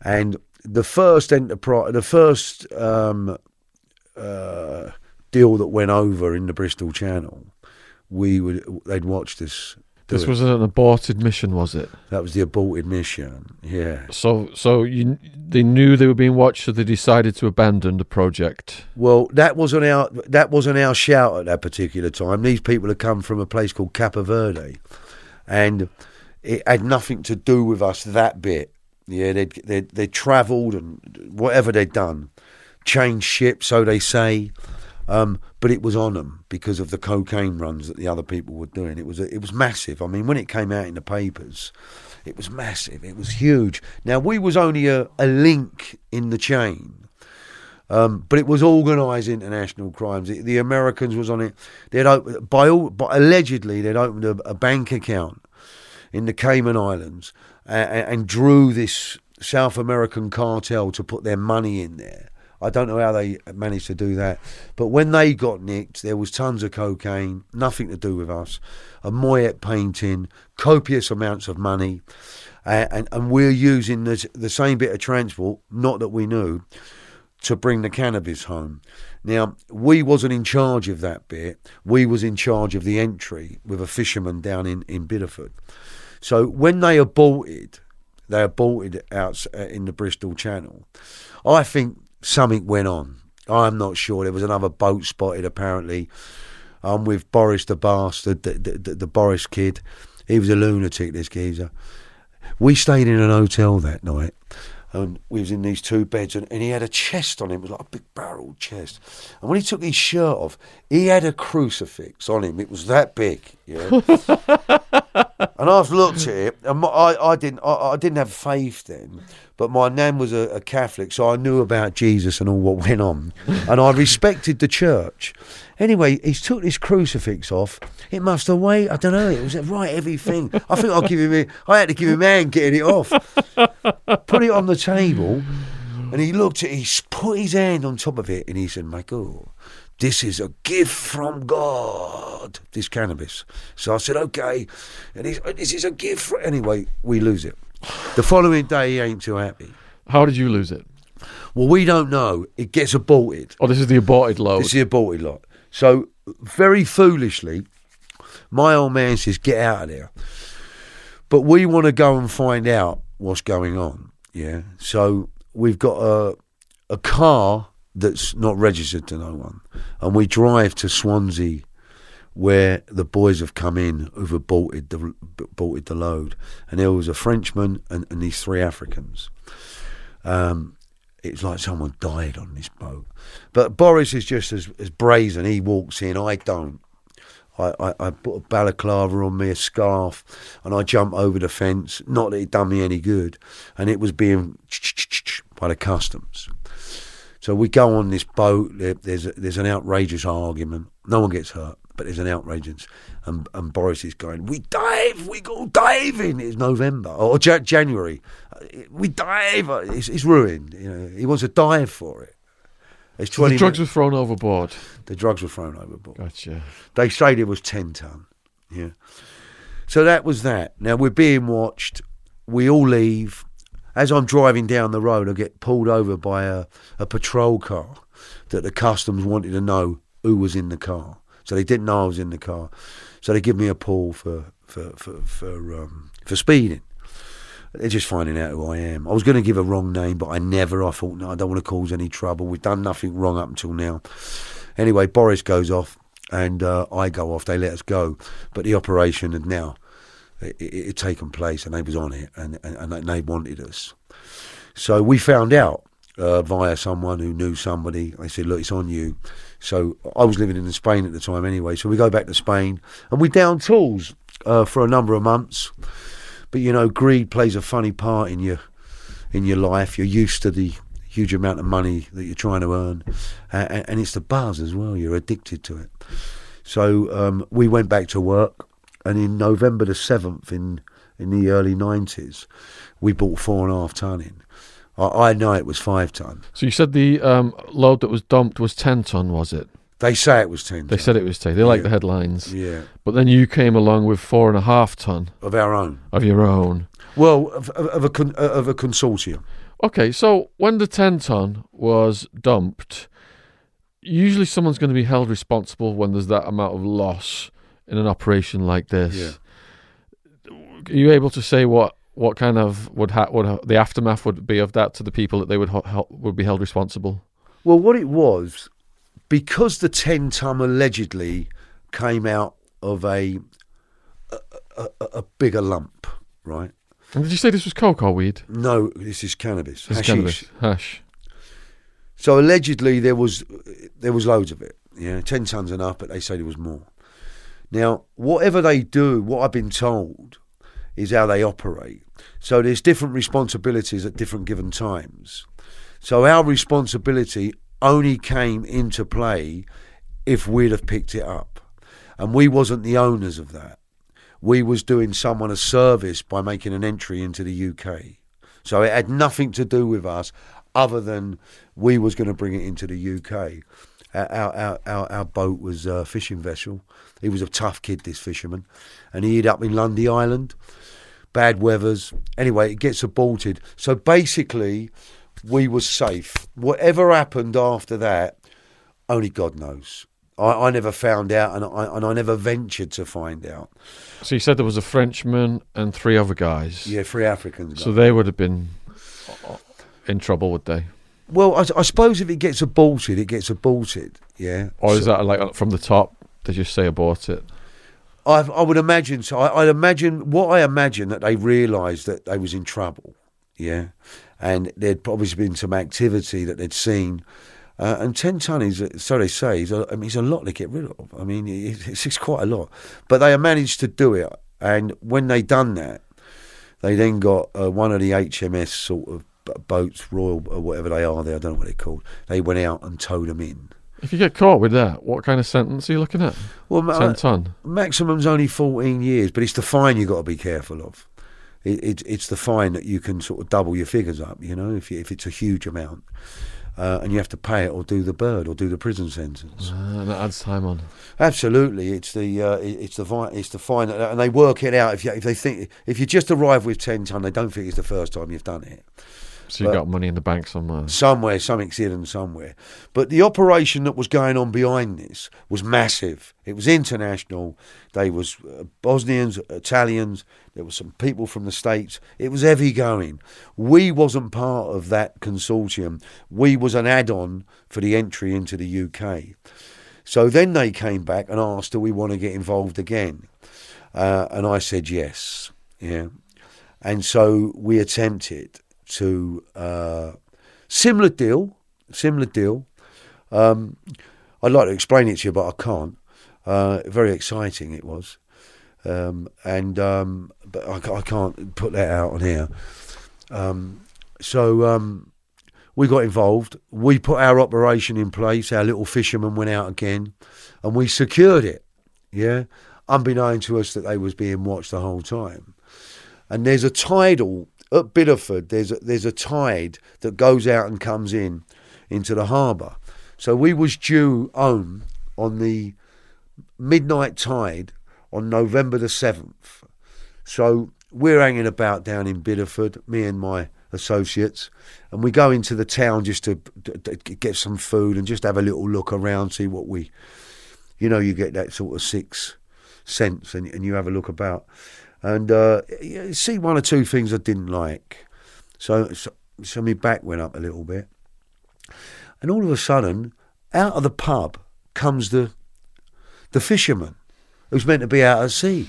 And the first enterprise, the first um, uh, deal that went over in the Bristol Channel, we would they'd watched us. This it. was an aborted mission, was it? that was the aborted mission. Yeah. So, so you they knew they were being watched, so they decided to abandon the project. Well, that wasn't our that wasn't our shout at that particular time. These people had come from a place called Cabo Verde, and it had nothing to do with us that bit. Yeah, they'd they they travelled and whatever they'd done, changed ship, so they say. Um, but it was on them because of the cocaine runs that the other people were doing. It was it was massive. I mean, when it came out in the papers, it was massive. It was huge. Now we was only a, a link in the chain. Um, but it was organised international crimes. The, the Americans was on it. They'd opened, by all, but allegedly they'd opened a, a bank account in the Cayman Islands and, and drew this South American cartel to put their money in there. I don't know how they managed to do that, but when they got nicked, there was tons of cocaine, nothing to do with us, a Monet painting, copious amounts of money, and and we're using the the same bit of transport, not that we knew, to bring the cannabis home. Now, we wasn't in charge of that bit. We was in charge of the entry with a fisherman down in, in Bideford. So when they aborted, they aborted out uh, in the Bristol Channel. I think something went on. I'm not sure. There was another boat spotted apparently. I'm with Boris the bastard, the, the, the, the Boris kid. He was a lunatic, this geezer. We stayed in an hotel that night, and we was in these two beds, and, and he had a chest on him. It was like a big barrel chest. And when he took his shirt off, he had a crucifix on him. It was that big, yeah. and I've looked at it, and my, I, I didn't, I, I didn't have faith then. But my nan was a, a Catholic, so I knew about Jesus and all what went on, and I respected the church. Anyway, he's took this crucifix off. It must have weighed, I don't know, it was a right heavy thing. I think I'll give him, I had to give him a hand getting it off. Put it on the table, and he looked at it, he put his hand on top of it, and he said, My God, this is a gift from God, this cannabis. So I said, okay. And he's, this is a gift. For... Anyway, we lose it. The following day, he ain't too happy. How did you lose it? Well, we don't know. It gets aborted. Oh, this is the aborted load. It's the aborted lot. So, very foolishly, my old man says, get out of there. But we want to go and find out what's going on. Yeah. So, we've got a, a car that's not registered to no one. And we drive to Swansea where the boys have come in who've aborted the, aborted the load. And there was a Frenchman and, and these three Africans. Um, it's like someone died on this boat. But Boris is just as, as brazen. He walks in, I don't. I, I, I put a balaclava on me, a scarf, and I jump over the fence. Not that it done me any good. And it was being by the customs. So we go on this boat. There, there's a, there's an outrageous argument. No one gets hurt. but there's an outrage, and, and, Boris is going, "We dive, we go diving." It's November or Ja- January. Uh, We dive. It's, it's ruined. You know, he wants to dive for it. It's So the drugs were thrown overboard. the drugs were thrown overboard. Gotcha. They say it was 10 ton. Yeah. So that was that. Now we're being watched. We all leave. As I'm driving down the road, I get pulled over by a, a patrol car that the customs wanted to know who was in the car. So they didn't know I was in the car. So they give me a pull for for for for, um, for speeding. They're just finding out who I am. I was going to give a wrong name, but I never. I thought, no, I don't want to cause any trouble. We've done nothing wrong up until now. Anyway, Boris goes off and uh, I go off. They let us go, but the operation had now it, it had taken place, and they was on it, and, and, and they wanted us. So we found out uh, via someone who knew somebody. They said, "Look, it's on you." So I was living in Spain at the time anyway. So we go back to Spain, and we down tools uh, for a number of months. But you know, greed plays a funny part in your in your life. You're used to the huge amount of money that you're trying to earn, and, and it's the buzz as well. You're addicted to it. So um, we went back to work, and in November the seventh, in in the early nineties, we bought four and a half ton in. I, I know it was five ton. So you said the um, load that was dumped was 10 ton, was it? They say it was ten. They ton. said it was 10. They like the headlines. yeah, But then you came along with four and a half ton of our own. of your own. Well, of, of, of a con, uh, of a consortium. Okay, so when the 10 ton was dumped, usually someone's going to be held responsible when there's that amount of loss in an operation like this. Are you able to say what what kind of would ha- would ha- the aftermath would be of that to the people that they would ho- hel- would be held responsible? Well, what it was, because the 10 ton allegedly came out of a a, a, a bigger lump, right? And did you say this was or weed? No, this is cannabis. This is cannabis. Hash. So allegedly there was there was loads of it. Yeah, ten tons enough, but they say there was more. Now, whatever they do, what I've been told is how they operate. So there's different responsibilities at different given times. So our responsibility only came into play if we'd have picked it up, and we wasn't the owners of that. We was doing someone a service by making an entry into the UK. So it had nothing to do with us, other than we was going to bring it into the UK. Our our our, our boat was a fishing vessel. He was a tough kid, this fisherman, and he hid up in Lundy Island. Bad weathers. Anyway, it gets aborted. So basically, we were safe. Whatever happened after that, only God knows. I, I never found out, and I and I never ventured to find out. So you said there was a Frenchman and three other guys. Yeah, three Africans. So they would have been uh, in trouble, would they? Well, I, I suppose if it gets aborted, it gets aborted. Yeah. Or is that like from the top? They just say abort it. I, I would imagine so. I, I'd imagine what I imagine that they realised that they was in trouble. Yeah, and there'd obviously been some activity that they'd seen. Uh, and ten ton is, so they say, is a, I mean, it's a lot to get rid of. I mean, it's, it's quite a lot. But they managed to do it. And when they done that, they then got uh, one of the HMS sort of boats, Royal or whatever they are. There, I don't know what they're called. They went out and towed them in. If you get caught with that, what kind of sentence are you looking at? Well, Ten ton. maximum's only 14 years, but it's the fine you've got to be careful of. It, it, it's the fine that you can sort of double your figures up, you know, if, you, if it's a huge amount. Uh, and you have to pay it or do the bird or do the prison sentence. And that adds time on. Absolutely, it's the uh, it- it's the vi- it's the fine, and they work it out. If you if they think if you just arrive with ten ton, they don't think it's the first time you've done it. So you But- got money in the bank somewhere. somewhere, something's hidden somewhere. But the operation that was going on behind this was massive. It was international. They was uh, Bosnians, Italians. There were some people from the states. It was heavy going. We wasn't part of that consortium. We was an add-on for the entry into the UK. So then they came back and asked, "Do we want to get involved again?" Uh, and I said yes. Yeah. And so we attempted to uh, similar deal, similar deal. Um, I'd like to explain it to you, but I can't. Uh, very exciting it was, um, and um, but I, I can't put that out on here. Um, so um, we got involved. We put our operation in place. Our little fisherman went out again, and we secured it. Yeah, unbeknown to us that they was being watched the whole time. And there's a tidal at Bideford. There's a, there's a tide that goes out and comes in into the harbour. So we was due home on the midnight tide on November the seventh. So we're hanging about down in Bideford, me and my associates, and we go into the town just to, to, to get some food and just have a little look around, see what we, you know, you get that sort of six sense, and, and you have a look about, and uh, see one or two things I didn't like. So, so, so my back went up a little bit, and all of a sudden, out of the pub comes the the fisherman who's meant to be out at sea.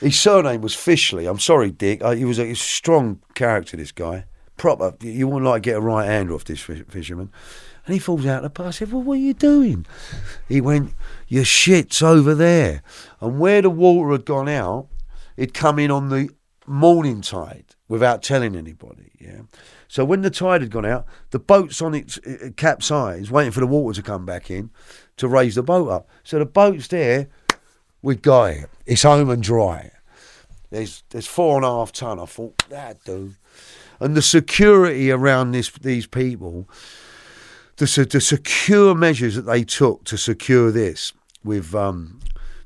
His surname was Fishley. I'm sorry, Dick. Uh, he was a, a strong character, this guy. Proper. You wouldn't like to get a right hand off this fi- fisherman. And he falls out of the pub. I said, Well, what are you doing? He went, Your shit's over there. And where the water had gone out, it'd come in on the morning tide without telling anybody. Yeah. So when the tide had gone out, the boat's on its uh, capsize, waiting for the water to come back in to raise the boat up. So the boat's there, we got it. It's home and dry. There's there's four and a half ton. I thought that do, and the security around this these people, the the secure measures that they took to secure this with um,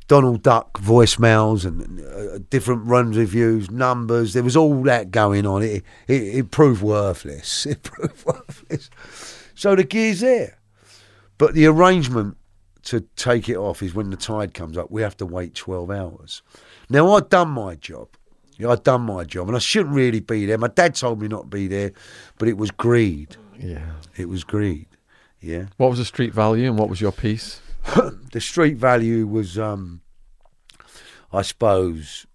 Donald Duck voicemails and uh, different run reviews, numbers. There was all that going on. It it, it proved worthless. It proved worthless. So the gear's there, but the arrangement to take it off is when the tide comes up. We have to wait twelve hours. Now I'd done my job. I'd done my job, and I shouldn't really be there. My dad told me not to be there, but it was greed. Yeah. It was greed. Yeah. What was the street value and what was your piece? the street value was, um, I suppose,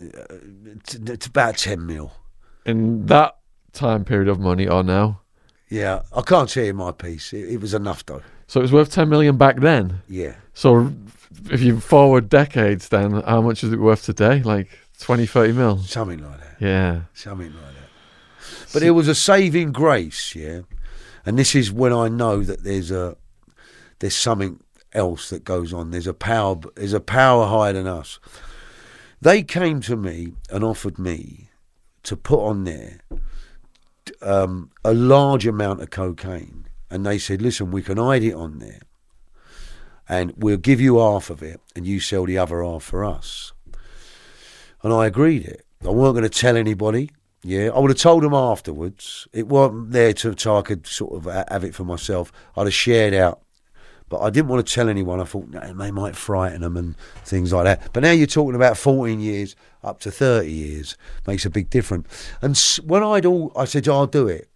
uh, it's, about ten mil. In that time period of money or now? Yeah, I can't tell you my piece. It, it was enough though. So it was worth 10 million back then. Yeah, So if you forward decades, then how much is it worth today? Like 20, 30 mil? something like that. Yeah. Something like that. But it was a saving grace, yeah. And this is when I know that there's a there's something else that goes on. There's a power. There's a power higher than us. They came to me and offered me to put on there um, a large amount of cocaine, and they said, "Listen, we can hide it on there, and we'll give you half of it, and you sell the other half for us." And I agreed it. I weren't going to tell anybody. Yeah, I would have told them afterwards. It wasn't there to, so I could sort of have it for myself. I'd have shared out, but I didn't want to tell anyone. I thought "No, they might frighten them and things like that. But now you're talking about 14 years up to 30 years makes a big difference. And when I'd all, I said I'll do it.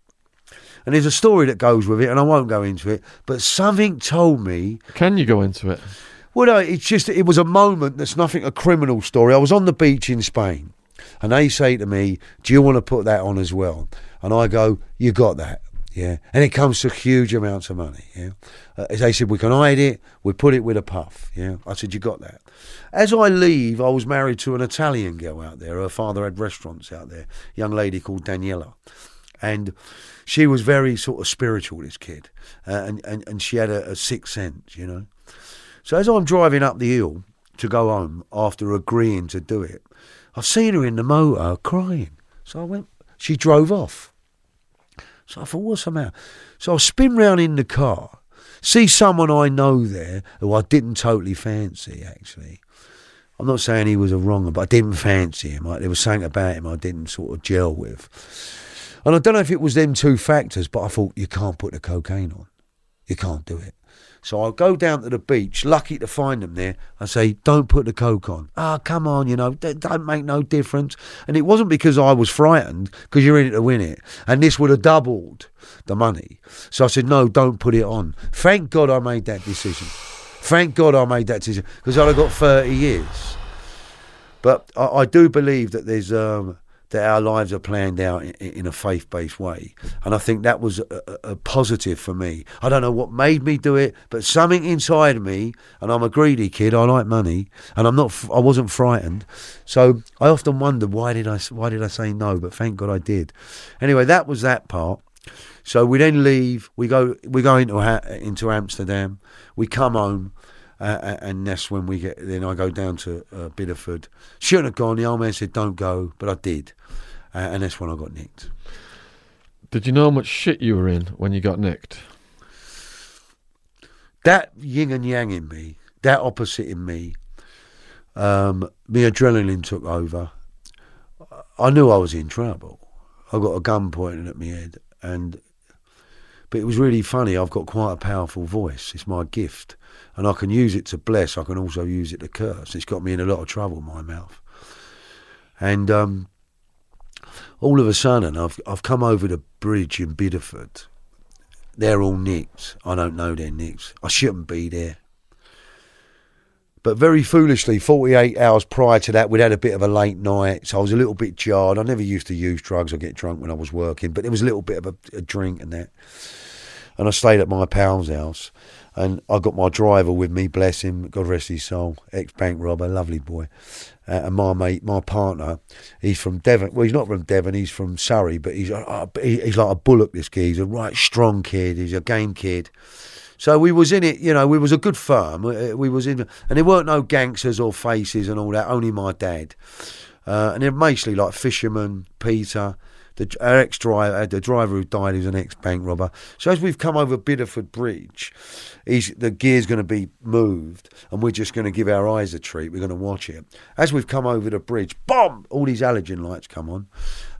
And there's a story that goes with it, and I won't go into it. But something told me Can you go into it? well, no, it's just it was a moment that's nothing a criminal story. I was on the beach in Spain, and they say to me, "Do you want to put that on as well?" And I go, "You got that." Yeah, and it comes to huge amounts of money. Yeah, uh, they said we can hide it, we put it with a puff. Yeah, I said you got that. As I leave, I was married to an Italian girl out there. Her father had restaurants out there. young lady called Daniela, and she was very sort of spiritual. This kid, uh, and, and and she had a, a sixth sense, you know. So as I'm driving up the hill to go home after agreeing to do it, I've seen her in the motor crying. So I went. She drove off. So I thought, what's the matter? So I spin round in the car, see someone I know there who I didn't totally fancy. Actually, I'm not saying he was a wronger, but I didn't fancy him. There was something about him I didn't sort of gel with. And I don't know if it was them two factors, but I thought you can't put the cocaine on. You can't do it. So I go down to the beach, lucky to find them there. I say, don't put the coke on. Ah, come on, you know, don't make no difference. And it wasn't because I was frightened, because you're in it to win it. And this would have doubled the money. So I said, no, don't put it on. Thank God I made that decision. Thank God I made that decision, because I'd have got 30 years. But I, I do believe that there's um, that our lives are planned out in, in a faith-based way, and I think that was a, a, positive for me. I don't know what made me do it, but something inside me, and I'm a greedy kid. I like money, and I'm not. I wasn't frightened, so I often wonder why did I why did I say no? But thank God I did. Anyway, that was that part. So we then leave. We go. We go into into Amsterdam. We come home, Uh, and that's when we get. Then I go down to uh, Bideford. Shouldn't have gone. The old man said, "Don't go," but I did, uh, and that's when I got nicked. Did you know how much shit you were in when you got nicked? That yin and yang in me, that opposite in me, um, my adrenaline took over. I knew I was in trouble. I got a gun pointed at my head, and but it was really funny. I've got quite a powerful voice. It's my gift, and I can use it to bless. I can also use it to curse. It's got me in a lot of trouble. My mouth, and um, all of a sudden, I've I've come over the bridge in Bideford. They're all nicked. I don't know they're. I shouldn't be there. But very foolishly, 48 hours prior to that, we'd had a bit of a late night, so I was a little bit jarred. I never used to use drugs or get drunk when I was working, but there was a little bit of a, a drink and that. And I stayed at my pal's house, and I got my driver with me, bless him, God rest his soul, ex bank robber, lovely boy. Uh, and my mate, my partner, he's from Devon. Well, he's not from Devon, he's from Surrey, but he's, uh, he's like a bullock, this kid. He's a right strong kid, he's a game kid. So we was in it, you know, we was a good firm. Uh, We was in, and there weren't no gangsters or faces and all that. Only my dad, uh, and they're mostly like fishermen. Peter, the our ex driver, the driver who died, is an ex bank robber. So as we've come over Bideford Bridge, the gear's going to be moved, and we're just going to give our eyes a treat. We're going to watch it. As we've come over the bridge, bomb! All these halogen lights come on,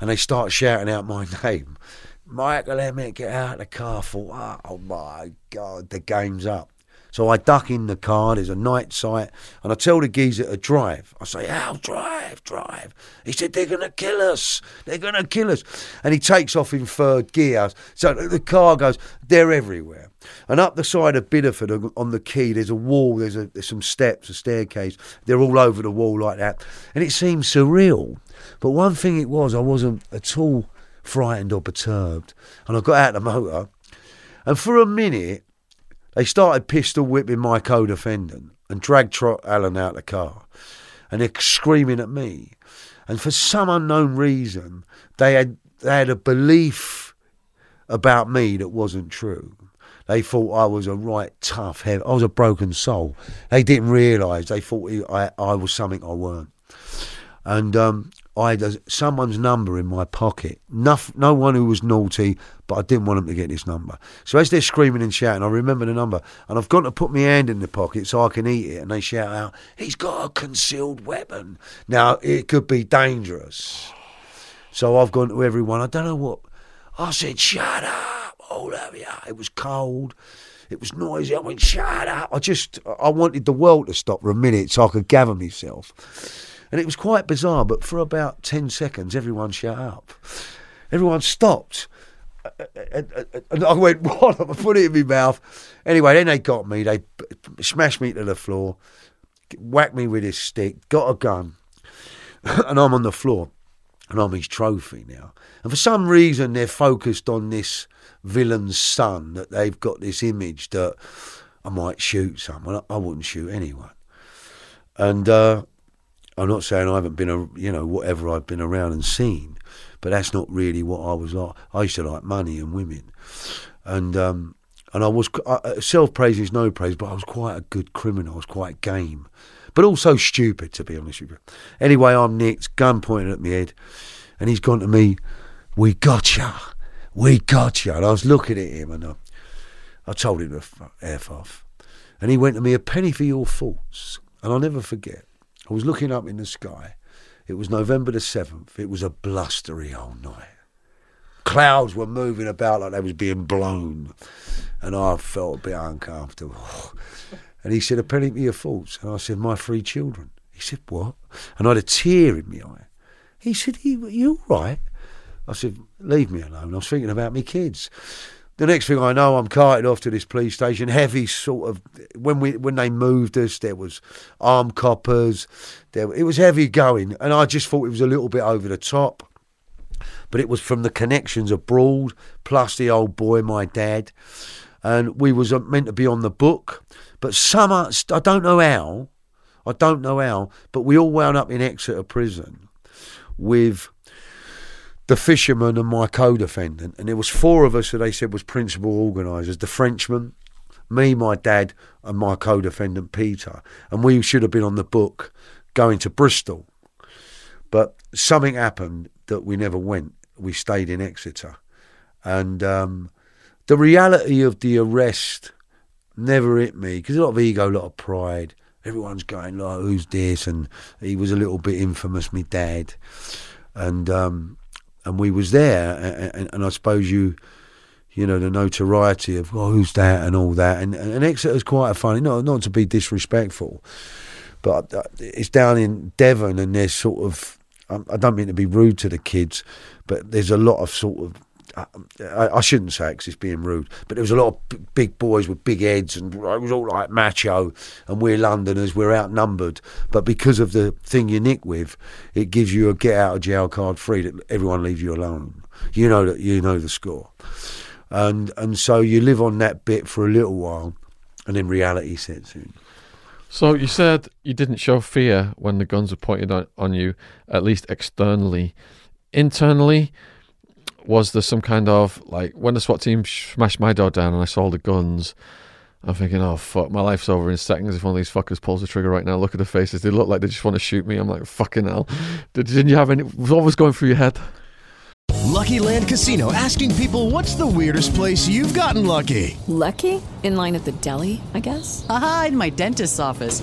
and they start shouting out my name. Michael Emmett, get out of the car. Thought, oh my God, the game's up. So I duck in the car, there's a night sight, and I tell the geezer to drive. I say, Al, drive, drive. He said, they're going to kill us. They're going to kill us. And he takes off in third gear. So the car goes, they're everywhere. And up the side of Bideford on- on the quay, there's a wall, there's, a, there's some steps, a staircase. They're all over the wall like that. And it seemed surreal. But one thing it was, I wasn't at all frightened or perturbed. And I got out of the motor, and for a minute, they started pistol whipping my co-defendant and dragged Trot Allen out of the car, and they're screaming at me. And for some unknown reason, they had they had a belief about me that wasn't true. They thought I was a right tough head. I was a broken soul. They didn't realise. They thought I, I was something I weren't and um, I had someone's number in my pocket. No, no one who was naughty, but I didn't want them to get this number. So as they're screaming and shouting, I remember the number, and I've got to put my hand in the pocket so I can eat it. And they shout out, "He's got a concealed weapon." Now it could be dangerous. So I've gone to everyone. I don't know what. I said, "Shut up, all of you." It was cold. It was noisy. I went, "Shut up!" I just, I wanted the world to stop for a minute so I could gather myself. And it was quite bizarre, but for about 10 seconds, everyone shut up. Everyone stopped. And, I went, what? I put it in my mouth. Anyway, then they got me. They smashed me to the floor, whacked me with his stick, got a gun, and I'm on the floor. And I'm his trophy now. And for some reason, they're focused on this villain's son, that they've got this image that I might shoot someone. I wouldn't shoot anyone. And uh, I'm not saying I haven't been, a, you know, whatever I've been around and seen, but that's not really what I was like. I used to like money and women, and um, and I was uh, self praise is no praise, but I was quite a good criminal. I was quite game, but also stupid to be honest with you. Anyway, I'm nicked, gun pointed at my head, and he's gone to me. We got ya, we got ya. And I was looking at him, and I, I told him to f- off, and he went to me a penny for your faults, and I'll never forget. I was looking up in the sky. It was November the 7th. It was a blustery old night. Clouds were moving about like they was being blown. And I felt a bit uncomfortable. And he said, a penny your faults. And I said, my three children. He said, what? And I had a tear in my eye. He said, you all right? I said, leave me alone. I was thinking about me kids. The next thing I know, I'm carted off to this police station. Heavy sort of when we when they moved us, there was armed coppers. There it was heavy going, and I just thought it was a little bit over the top. But it was from the connections abroad, plus the old boy, my dad, and we was uh, meant to be on the book. But some, I don't know how, I don't know how, but we all wound up in Exeter prison with the fisherman and my co-defendant, and there was four of us who they said was principal organisers. The Frenchman, me, my dad, and my co-defendant Peter, and we should have been on the book going to Bristol, but something happened that we never went. We stayed in Exeter, and um, the reality of the arrest never hit me because a lot of ego, a lot of pride. Everyone's going, like, who's this? And he was a little bit infamous, my dad. And um, and we was there, and, and, and I suppose you, you know, the notoriety of, oh, who's that, and all that. And, and Exeter's quite a funny, not, not to be disrespectful, but uh, it's down in Devon, and there's sort of, I don't mean to be rude to the kids, but there's a lot of sort of I, I shouldn't say because it's being rude, but there was a lot of b- big boys with big heads, and it was all like macho. And we're Londoners, we're outnumbered. But because of the thing you nick with, it gives you a get out of jail card free that everyone leaves you alone. You know that you know the score, and and so you live on that bit for a little while, and then reality sets in. So you said you didn't show fear when the guns were pointed on, on you, at least externally. Internally, was there some kind of like when the SWAT team smashed my door down and I saw all the guns? I'm thinking, oh fuck, my life's over in seconds if one of these fuckers pulls the trigger right now. Look at their faces; they look like they just want to shoot me. I'm like, fucking hell. Did, didn't you have any? What was going through your head? Lucky Land Casino asking people what's the weirdest place you've gotten lucky? Lucky? In line at the deli, I guess? Aha, in my dentist's office.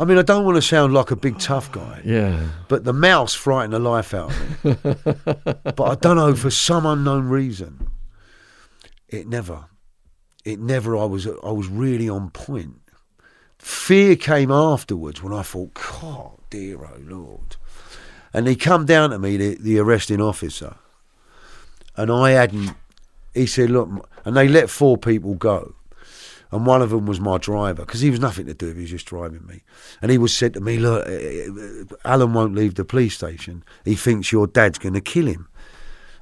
I mean, I don't want to sound like a big tough guy, Yeah. but the mouse frightened the life out of me. but I don't know for some unknown reason, it never, it never. I was I was really on point. Fear came afterwards when I thought, God, dear oh Lord, and he come down to me, the, the arresting officer, and I hadn't. He said, look, and they let four people go. And one of them was my driver because he was nothing to do. He was just driving me. And he was said to me, "Look, uh, Alan won't leave the police station. He thinks your dad's going to kill him."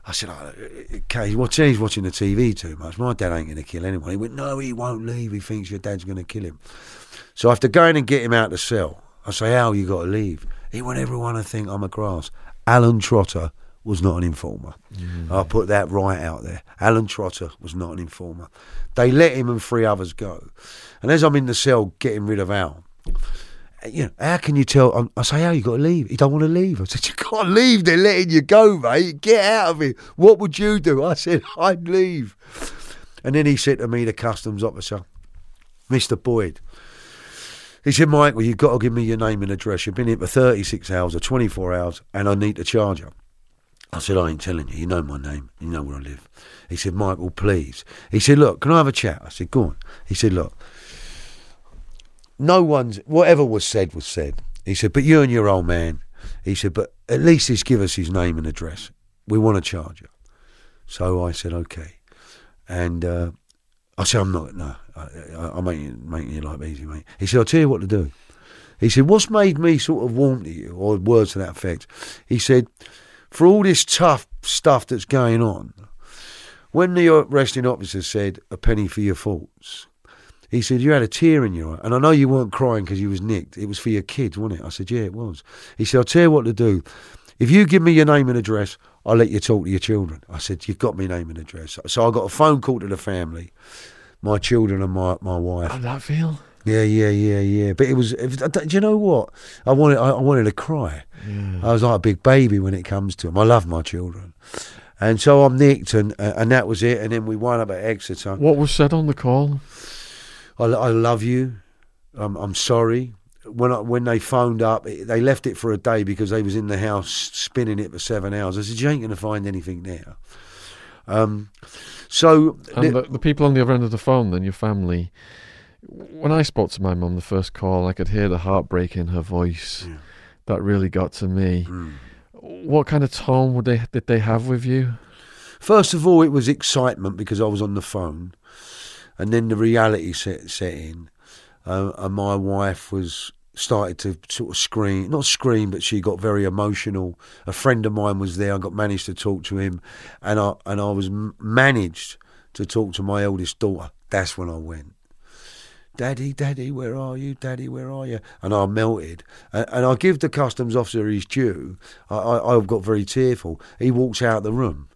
I said, oh, eh, "Okay, he's watching, he's watching the TV too much. My dad ain't going to kill anyone." He went, "No, he won't leave. He thinks your dad's going to kill him." So I have to go in and get him out the cell. I say, "Al, you got to leave." He want everyone to think I'm a grass. Alan Trotter was not an informer. Mm. I'll put that right out there. Alan Trotter was not an informer. They let him and three others go. And as I'm in the cell getting rid of Al, you know, how can you tell? I say, Al, you got to leave. He don't want to leave. I said, you can't leave. They're letting you go, mate. Get out of here. What would you do? I said, I'd leave. And then he said to me, the customs officer, Mr. Boyd, he said, Michael, you've got to give me your name and address. You've been here for 36 hours or 24 hours, and I need to charge you. I said, I ain't telling you. You know my name. You know where I live. He said, Michael, please. He said, look, can I have a chat? I said, go on. He said, look, no one's, whatever was said was said. He said, but you and your old man. He said, but at least just give us his name and address. We want to charge you. So I said, okay. And uh, I said, I'm not, no, I, I, I'm making, making your life easy, mate. He said, I'll tell you what to do. He said, what's made me sort of warm to you, or words to that effect? He said, for all this tough stuff that's going on, when the arresting officer said, a penny for your faults, he said, you had a tear in your eye. And I know you weren't crying because you was nicked. It was for your kids, wasn't it? I said, yeah, it was. He said, I'll tell you what to do. If you give me your name and address, I'll let you talk to your children. I said, you've got my name and address. So I got a phone call to the family, my children and my, my wife. How'd that feel? Yeah, yeah, yeah, yeah. But it was. It do you know what? I wanted. I, I wanted to cry. I was like a big baby when it comes to them. I love my children, and so I'm nicked, and uh, and that was it. And then we wound up at Exeter. What was said on the call? I, I love you. I'm, I'm sorry. When I, when they phoned up, they left it for a day because they was in the house spinning it for seven hours. I said, "You ain't going to find anything there." Um, so And the, the people on the other end of the phone, then your family. When I spoke to my mum the first call, I could hear the heartbreak in her voice. That really got to me. Hmm. What kind of tone would they did they have with you? First of all, it was excitement because I was on the phone, and then the reality set set in, uh, and my wife was started to sort of scream, not scream, but she got very emotional. A friend of mine was there. I got managed to talk to him, and I and I was managed to talk to my eldest daughter. That's when I went. Daddy, Daddy, where are you? Daddy, where are you? And I melted. And, and I give the customs officer his due. I, I, I got very tearful. He walks out of the room.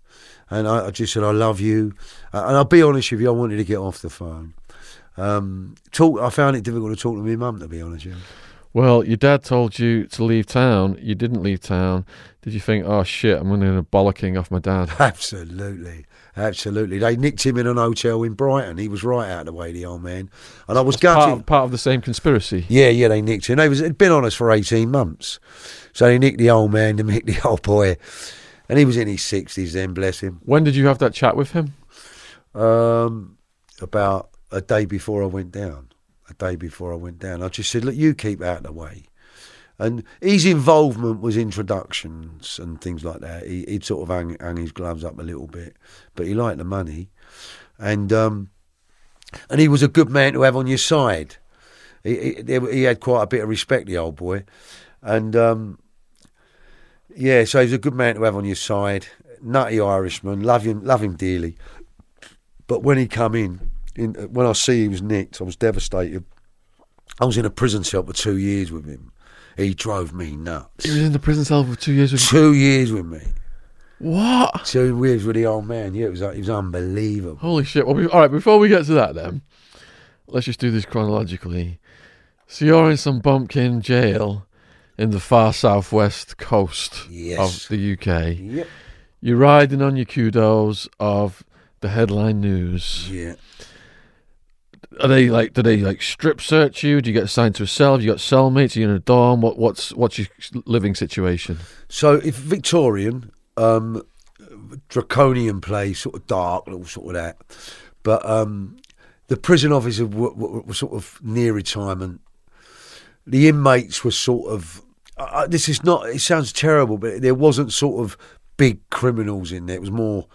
And I, I just said, I love you. Uh, and I'll be honest with you, I wanted to get off the phone. Um, talk. I found it difficult to talk to my mum, to be honest with you. Well, your dad told you to leave town. You didn't leave town. Did you think, oh shit, I'm going to bollocking off my dad? Absolutely, absolutely. They nicked him in an hotel in Brighton. He was right out of the way, the old man. And I was Part, gutted. of- part of the same conspiracy. Yeah, yeah, they nicked him. They was it'd been on us for eighteen months, so they nicked the old man, they nicked the old boy, and he was in his sixties then. Bless him. When did you have that chat with him? Um, about a day before I went down. A day before I went down, I just said, "Look, you keep out of the way." And his involvement was introductions and things like that. He, he'd sort of hang, hung his gloves up a little bit, but he liked the money, and um, and he was a good man to have on your side. He, he, he had quite a bit of respect, the old boy, and um, yeah, so he's a good man to have on your side. Nutty Irishman, love him, love him dearly. But when he come in, in when I see he was nicked, I was devastated. I was in a prison cell for two years with him. He drove me nuts. He was in the prison cell for two years. With Two years with me. What? Two years with the old man. Yeah, it was it was unbelievable. Holy shit. Well, be, all right, before we get to that, then, let's just do this chronologically. So you're in some bumpkin jail in the far southwest coast Yes. of the UK. Yep. You're riding on your kudos of the headline news. Yeah. Are they like? Do they like strip search you? Do you get assigned to a cell? Have you got cellmates? Are you in a dorm? What, what's what's your living situation? So if Victorian, um, draconian place, sort of dark, all sort of that. But um, the prison officer were, were sort of near retirement. The inmates were sort of. Uh, this is not. It sounds terrible, but there wasn't sort of big criminals in there. It was more.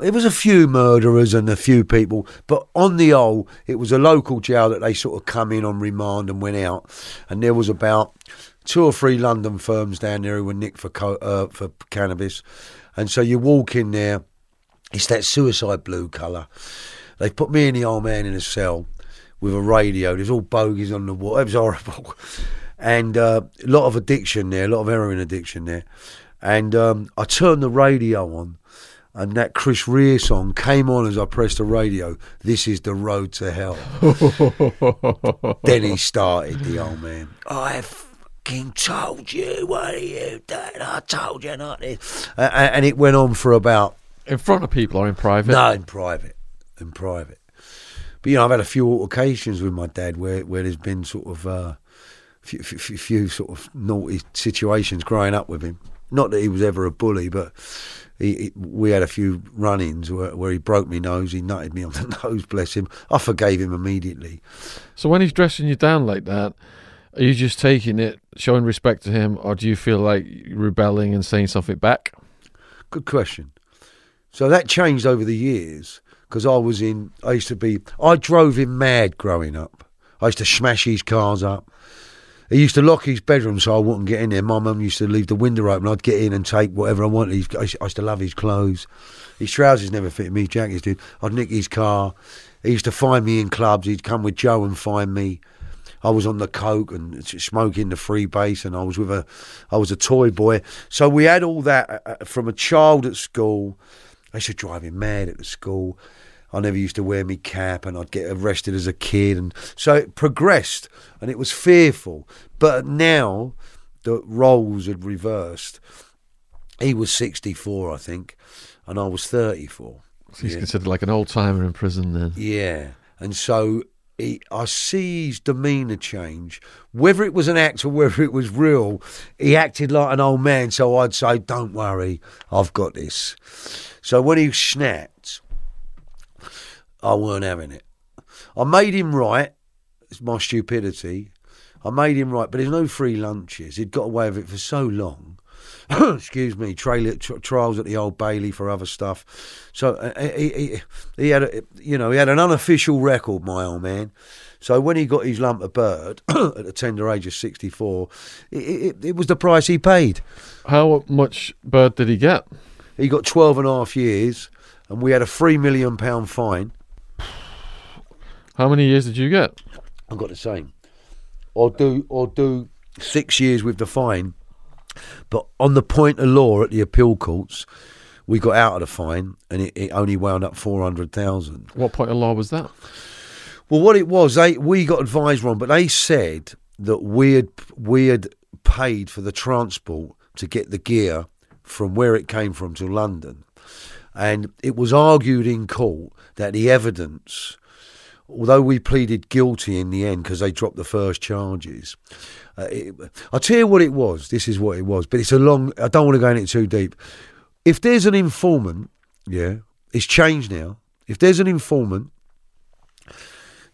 It was a few murderers and a few people, but on the whole, it was a local jail that they sort of come in on remand and went out, and there was about two or three London firms down there who were nicked for co- uh, for cannabis, and so you walk in there, it's that suicide blue colour. They put me and the old man in a cell with a radio. There's all bogies on the wall. It was horrible, and uh, a lot of addiction there, a lot of heroin addiction there. And um, I turned the radio on, and that Chris Rea song came on as I pressed the radio. This is the road to hell. then he started, the old man. I fucking told you, what are you doing? I told you not. Uh, and it went on for about In front of people or in private? no, in private. In private. But, you know, I've had a few altercations with my dad where, where there's been sort of uh, few, few, few sort of naughty situations growing up with him. Not that he was ever a bully, but he, we had a few run-ins where, where he broke me nose, he nutted me on the nose, bless him. I forgave him immediately. So when he's dressing you down like that, are you just taking it, showing respect to him, or do you feel like rebelling and saying something back? Good question. So that changed over the years because I was in. I used to be. I drove him mad growing up. I used to smash his cars up. He used to lock his bedroom so I wouldn't get in there. My mum used to leave the window open. I'd get in and take whatever I wanted. I used- to love his clothes. His trousers never fitted me. Jackets did. I'd nick his car. He used to find me in clubs. He'd come with Joe and find me. I was on the coke and smoking the free base, and I was with a, I was a toy boy. So we had all that uh, uh, from a child at school. I used to drive him mad at the school. I never used to wear me cap, and I'd get arrested as a kid, and so it progressed, and it was fearful. But now the roles had reversed. He was sixty-four, I think, and I was thirty-four. So he's Yeah. considered like an old timer in prison then. Yeah, and so he, I see his demeanour change. Whether it was an act or whether it was real, he acted like an old man. So I'd say, "Don't worry, I've got this." So when he snapped, I weren't having it. I made him right. It's my stupidity. I made him right, but there's no free lunches. He'd got away with it for so long. excuse me, trail, tr- trials at the Old Bailey for other stuff. So uh, he, he, he had, a, you know, he had an unofficial record, my old man. So when he got his lump of bird at the tender age of 64, it, it, it was the price he paid. How much bird did he get? He got 12 and a half years, and we had a £3 million pound fine. How many years did you get? I got the same. Or do, or do six years with the fine. But on the point of law at the appeal courts, we got out of the fine, and it, it only wound up 400,000. What point of law was that? Well, what it was, they we got advised wrong, but they said that we had we had paid for the transport to get the gear from where it came from to London, and it was argued in court that the evidence, although we pleaded guilty in the end because they dropped the first charges. Uh, it, I'll tell you what it was. This is what it was, but it's a long. I don't want to go in it too deep. If there's an informant, yeah, it's changed now. If there's an informant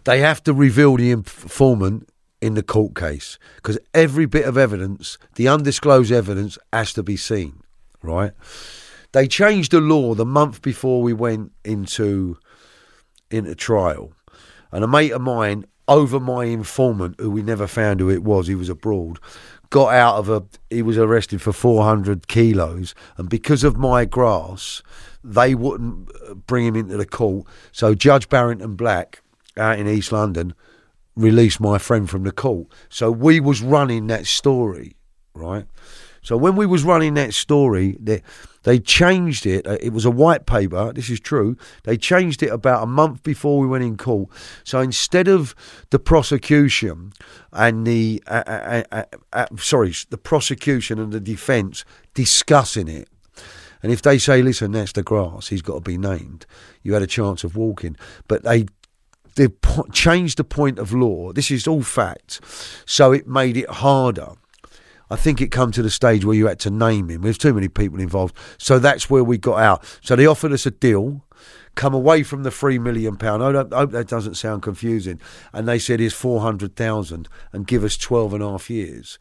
they have to reveal the informant in the court case because every bit of evidence, the undisclosed evidence, has to be seen, right? They changed the law the month before we went into into trial, and a mate of mine over my informant, who we never found who it was, he was abroad, got out of a. He was arrested for four hundred kilos, and because of my grass, they wouldn't uh, bring him into the court. So Judge Barrington Black out in East London released my friend from the court. So we was running that story, right? So when we was running that story, they, they changed it. Uh, It was a white paper. This is true. They changed it about a month before we went in court. So instead of the prosecution and the uh, uh, uh, uh, sorry, the prosecution and the defence discussing it, and if they say, "Listen, that's the grass," he's got to be named. You had a chance of walking, but they they changed the point of law. This is all fact. so it made it harder. I think it come to the stage where you had to name him. There's too many people involved, so that's where we got out. So they offered us a deal, come away from the three million pound. I I hope that doesn't sound confusing. And they said, "Here's four hundred thousand and give us 12 and a half years."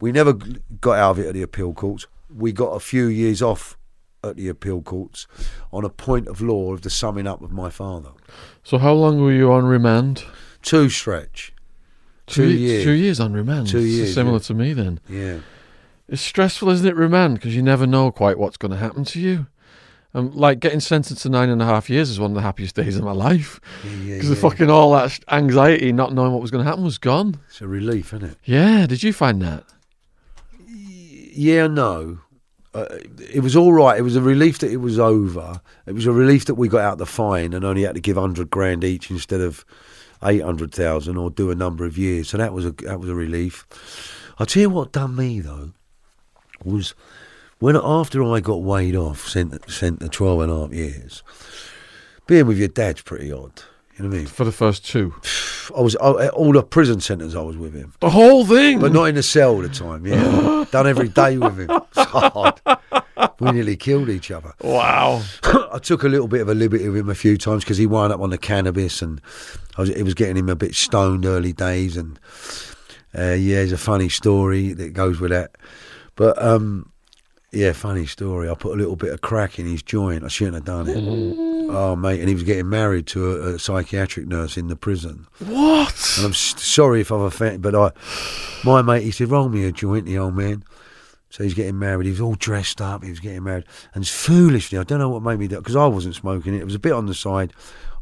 We never got out of it at the appeal courts. We got a few years off at the appeal courts on a point of law of the summing up of my father. So how long were you on remand? Two stretch. Two ye- years. Two years on remand. Two years, Similar yeah. to me then. Yeah. It's stressful, isn't it, remand? Because you never know quite what's going to happen to you. Um, like getting sentenced to nine and a half years is one of the happiest days of my life. yeah, Because the yeah. fucking all that anxiety, not knowing what was going to happen, was gone. It's a relief, isn't it? Yeah. Did you find that? Yeah, no. Uh, it was all right. It was a relief that it was over. It was a relief that we got out the fine and only had to give hundred grand each instead of eight hundred thousand or do a number of years. So that was a that was a relief. I'll tell you what done me though was when after I got weighed off, sent sent to twelve and a half years. Being with your dad's pretty odd. You know what I mean? For the first two. I was I, all the prison sentence. I was with him. The whole thing. But not in the cell all the time, yeah. Done every day with him. It's. We nearly killed each other. Wow. I took a little bit of a liberty with him a few times because he wound up on the cannabis and I was, it was getting him a bit stoned early days. And uh, yeah, there's a funny story that goes with that. But um, yeah, funny story. I put a little bit of crack in his joint. I shouldn't have done it. Oh, mate. And he was getting married to a, a psychiatric nurse in the prison. What? And I'm s- sorry if I've offended, but I, my mate, he said, roll me a joint, the old man. So he's getting married. He was all dressed up. He was getting married. And foolishly, I don't know what made me do it, because I wasn't smoking it. It was a bit on the side.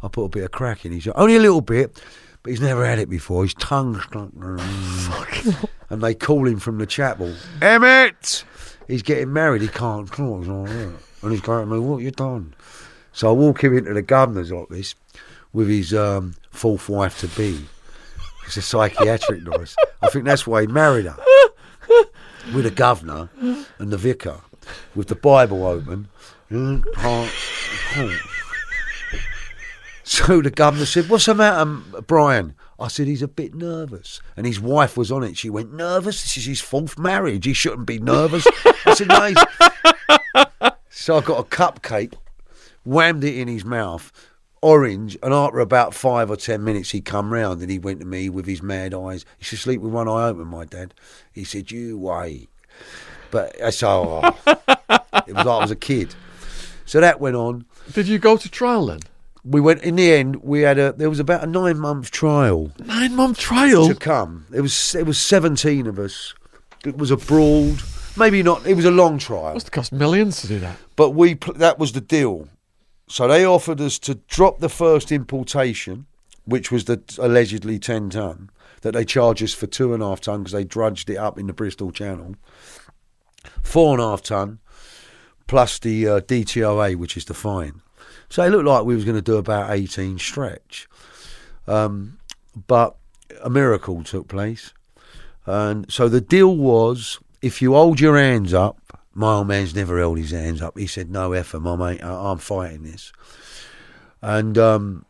I put a bit of crack in his Only a little bit, but he's never had it before. His tongue's stuck. and they call him from the chapel, Emmett! He's getting married. He can't talk. He's like that. And he's going to me, what you done? So I walk him into the governor's office with his um, fourth wife to be. It's a psychiatric nurse. I think that's why he married her. With the governor and the vicar, with the Bible open. So the governor said, What's the matter, um, Brian? I said, He's a bit nervous. And his wife was on it. She went, Nervous? This is his fourth marriage. He shouldn't be nervous. I said, No. So I got a cupcake, whammed it in his mouth, orange, and after about five or ten minutes, he come round and he went to me with his mad eyes. He said, Sleep with one eye open, my dad. He said, You wait. But that's all. it was like I was a kid. So that went on. Did you go to trial then? We went in the end. We had a. There was about a nine month trial Nine month trial. to come. It was. It was seventeen of us. It was abroad. Maybe not. It was a long trial. It Must have cost millions to do that. But we that was the deal. So they offered us to drop the first importation, which was the allegedly ten ton that they charged us for two and a half ton because they drudged it up in the Bristol Channel. Four and a half ton plus the uh, DTOA, which is the fine. So it looked like we was going to do about eighteen stretch, um, but a miracle took place. And so the deal was if you hold your hands up, my old man's never held his hands up. He said, No effort, my mate, I- I'm fighting this. And um,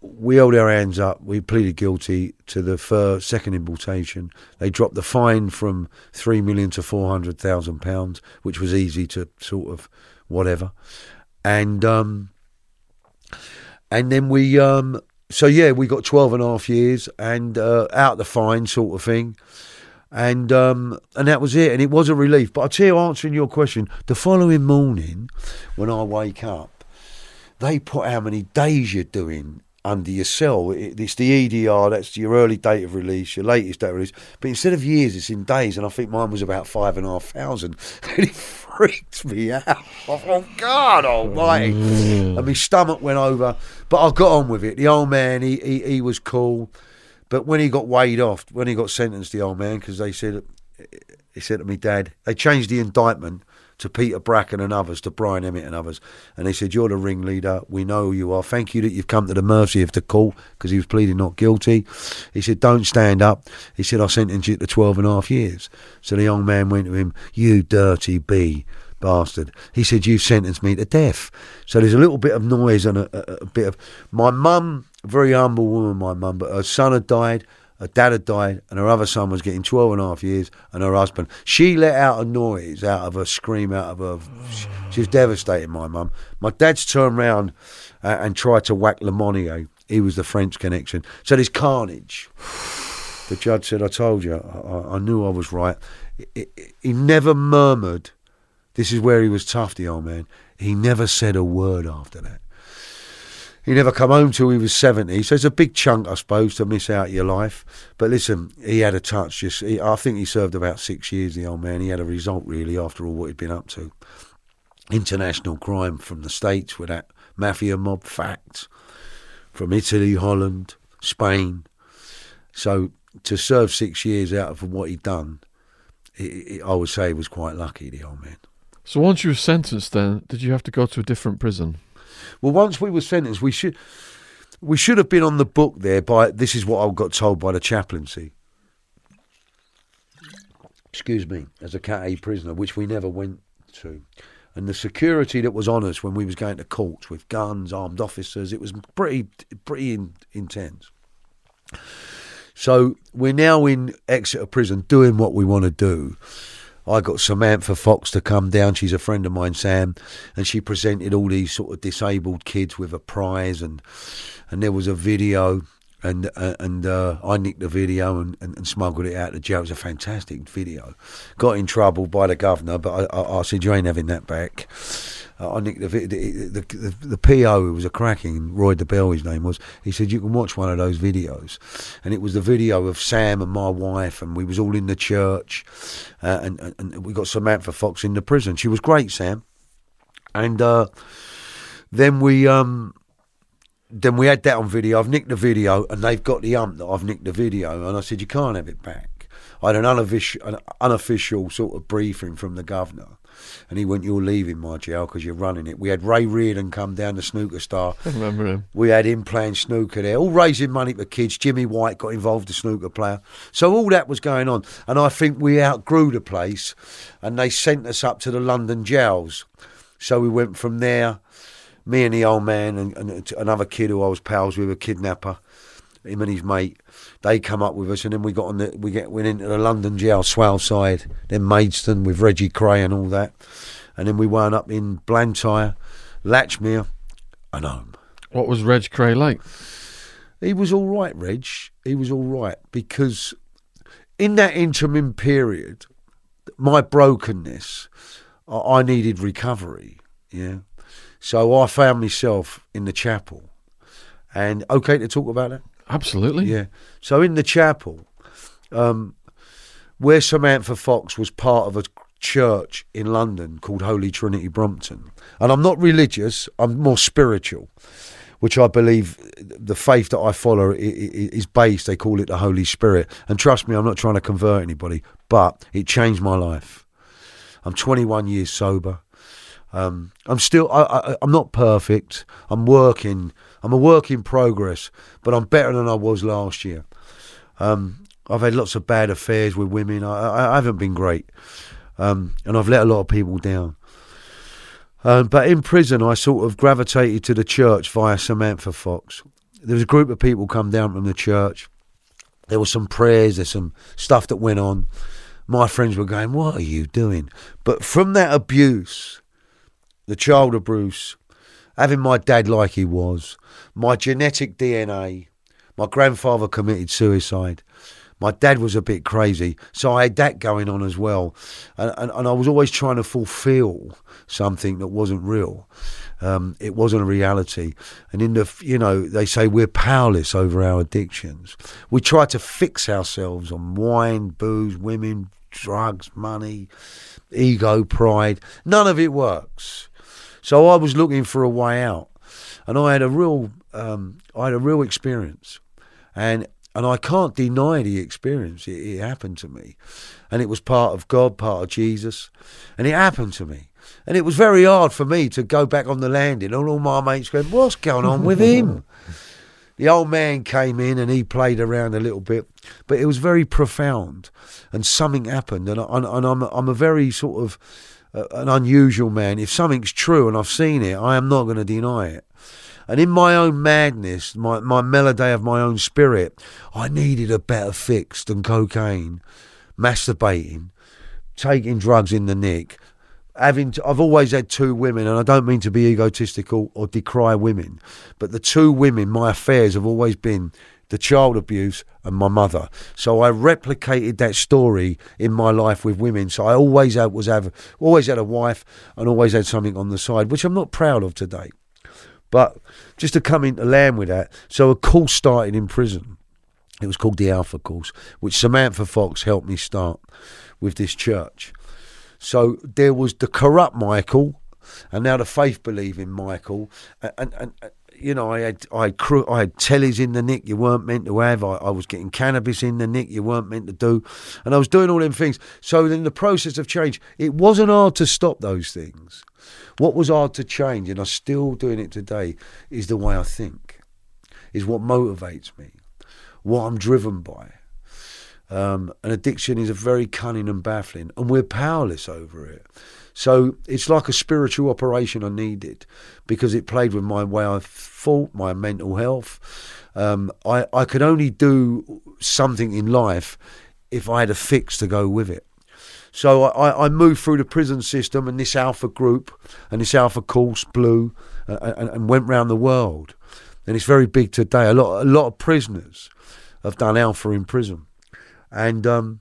we held our hands up. We pleaded guilty to the first, second importation. They dropped the fine from three million to four hundred thousand pounds, which was easy to sort of whatever. And um, and then we um, so yeah, we got 12 and a half years and uh, out the fine sort of thing. And um, and that was it, and it was a relief. But I tell you, answering your question, the following morning, when I wake up, they put how many days you're doing under your cell. It, it's the EDR, that's your early date of release, your latest date of release. But instead of years, it's in days, and I think mine was about five and a half thousand. And it freaked me out. Oh, God almighty. And my stomach went over. But I got on with it. The old man, he, he, he was cool. But when he got weighed off, when he got sentenced, the old man, because they said, he said to me, Dad, they changed the indictment to Peter Bracken and others, to Brian Emmett and others. And they said, You're the ringleader. We know who you are. Thank you that you've come to the mercy of the court because he was pleading not guilty. He said, Don't stand up. He said, I sentenced you to 12 and a half years. So the young man went to him, You dirty bee. Bastard. He said, You've sentenced me to death. So there's a little bit of noise and a, a, a bit of. My mum, very humble woman, my mum, but her son had died. Her dad had died, and her other son was getting 12 and a half years, and her husband. She let out a noise out of her, scream out of her. She, was devastated, my mum. My dad's turned round uh, and tried to whack Lemonnier. He was the French connection. So there's carnage. The judge said, I told you, I, I- knew I was right. He never murmured. This is where he was tough, the old man. He never said a word after that. He never come home till he was 70. So it's a big chunk, I suppose, to miss out your life. But listen, he had a touch. Just, he, I think he served about six years, the old man. He had a result, really, after all what he'd been up to. International crime from the States with that mafia mob fact, From Italy, Holland, Spain. So to serve six years out of what he'd done, i i I would say he was quite lucky, the old man. So once you were sentenced, then did you have to go to a different prison? Well, once we were sentenced, we should we should have been on the book there. By this is what I got told by the chaplaincy. Excuse me, as a Cat A prisoner, which we never went to, and the security that was on us when we was going to courts with guns, armed officers, it was pretty pretty in, intense. So we're now in Exeter Prison doing what we want to do. I got Samantha Fox to come down. She's a friend of mine, Sam, and she presented all these sort of disabled kids with a prize, and and there was a video, and uh, and uh, I nicked the video and, and, and smuggled it out to jail. It was a fantastic video. Got in trouble by the governor, but I, I, I said you ain't having that back. Uh, I nicked the, the, the the the PO who was a cracking Roy DeBell, his name was. He said you can watch one of those videos, and it was the video of Sam and my wife, and we was all in the church, uh, and, and and we got Samantha Fox in the prison. She was great, Sam, and uh, then we um then we had that on video. I've nicked the video, and they've got the ump that I've nicked the video. And I said, you can't have it back. I had an unofficial, an unofficial sort of briefing from the governor, and he went, "You're leaving my jail because you're running it." We had Ray Reardon come down, the snooker star. I remember him. We had him playing snooker there, all raising money for kids. Jimmy White got involved, the snooker player. So all that was going on, and I think we outgrew the place, and they sent us up to the London jails. So we went from there me and the old man and, and another kid who I was pals with, a kidnapper, him and his mate, they come up with us, and then we got on the we get went into the London jail, Swaleside, then Maidstone with Reggie Kray and all that, and then we wound up in Blantyre, Latchmere, and home. What was Reg Kray like? He was all right, Reg. He was all right because in that interim period, my brokenness, I, I needed recovery. Yeah, so I found myself in the chapel, and okay to talk about that. Absolutely. Yeah. So in the chapel, um, where Samantha Fox was part of a church in London called Holy Trinity Brompton, and I'm not religious; I'm more spiritual, which I believe the faith that I follow is based. They call it the Holy Spirit, and trust me, I'm not trying to convert anybody, but it changed my life. I'm 21 years sober. Um, I'm still. I, I'm not perfect. I'm working. I'm a work in progress, but I'm better than I was last year. Um, I've had lots of bad affairs with women. I, I, I haven't been great, um, and I've let a lot of people down. Um, but in prison, I sort of gravitated to the church via Samantha Fox. There was a group of people come down from the church. There was some prayers. There's some stuff that went on. My friends were going, "What are you doing?" But from that abuse, the child of Bruce, having my dad like he was, my genetic DNA, my grandfather committed suicide. My dad was a bit crazy, so I had that going on as well. And, and, and I was always trying to fulfill something that wasn't real. Um, it wasn't a reality. And in the, you know, they say we're powerless over our addictions. We try to fix ourselves on wine, booze, women, drugs, money, ego, pride. None of it works. So I was looking for a way out, and I had a real, um, I had a real experience, and and I can't deny the experience. It, it happened to me, and it was part of God, part of Jesus, and it happened to me, and it was very hard for me to go back on the landing. And all my mates going, "What's going on with him?" The old man came in and he played around a little bit, but it was very profound, and something happened. And, I, and, and I'm I'm a very sort of an unusual man. If something's true and I've seen it, I am not going to deny it. And in my own madness, my, my melody of my own spirit, I needed a better fix than cocaine, masturbating, taking drugs in the nick. Having to, I've always had two women, and I don't mean to be egotistical or decry women, but the two women, my affairs have always been the child abuse and my mother. So I replicated that story in my life with women. So I always had, was have always had a wife and always had something on the side, which I'm not proud of today. But just to come into land with that, so a course started in prison. It was called the Alpha Course, which Samantha Fox helped me start with this church. So there was the corrupt Michael, and now the faith believing Michael, and, and, and you know, I had I had, cru- I had tellies in the nick you weren't meant to have. I, I was getting cannabis in the nick you weren't meant to do, and I was doing all them things. So in the process of change, it wasn't hard to stop those things. What was hard to change, and I'm still doing it today, is the way I think, is what motivates me, what I'm driven by. Um, and addiction is a very cunning and baffling, and we're powerless over it. So it's like a spiritual operation I needed because it played with my way I thought, my mental health. Um, I, I could only do something in life if I had a fix to go with it. So I, I moved through the prison system and this Alpha group and this Alpha course, Blue, and, and went round the world. And it's very big today. A lot, a lot of prisoners have done Alpha in prison. And um,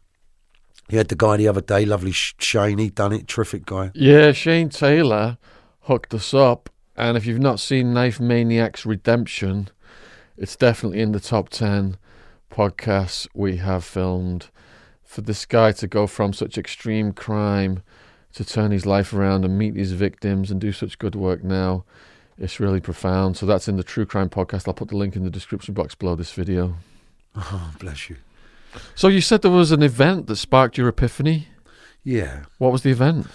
you had the guy the other day, lovely Shane, he'd done it, terrific guy. Yeah, Shane Taylor hooked us up. And if you've not seen Knife Maniacs Redemption, it's definitely in the top 10 podcasts we have filmed. For this guy to go from such extreme crime to turn his life around and meet his victims and do such good work now, it's really profound. So that's in the True Crime podcast. I'll put the link in the description box below this video. Oh, bless you. So you said there was an event that sparked your epiphany. Yeah. What was the event?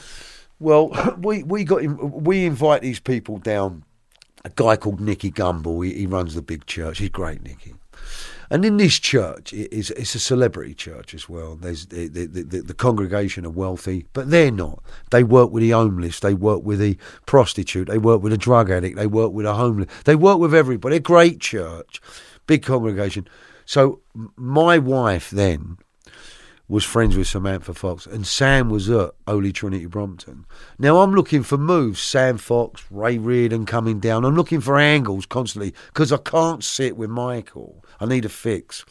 Well, we we got we invite these people down. A guy called Nicky Gumbel. He, he runs the big church. He's great, Nicky. And in this church, it is it's a celebrity church as well. There's the, the, the, the congregation are wealthy, but they're not. They work with the homeless. They work with the prostitute. They work with a drug addict. They work with a homeless. They work with everybody. A great church, big congregation. So my wife then was friends with Samantha Fox, and Sam was at Holy Trinity Brompton. Now I'm looking for moves. Sam Fox, Ray Reardon coming down. I'm looking for angles constantly because I can't sit with Michael. I need a fix.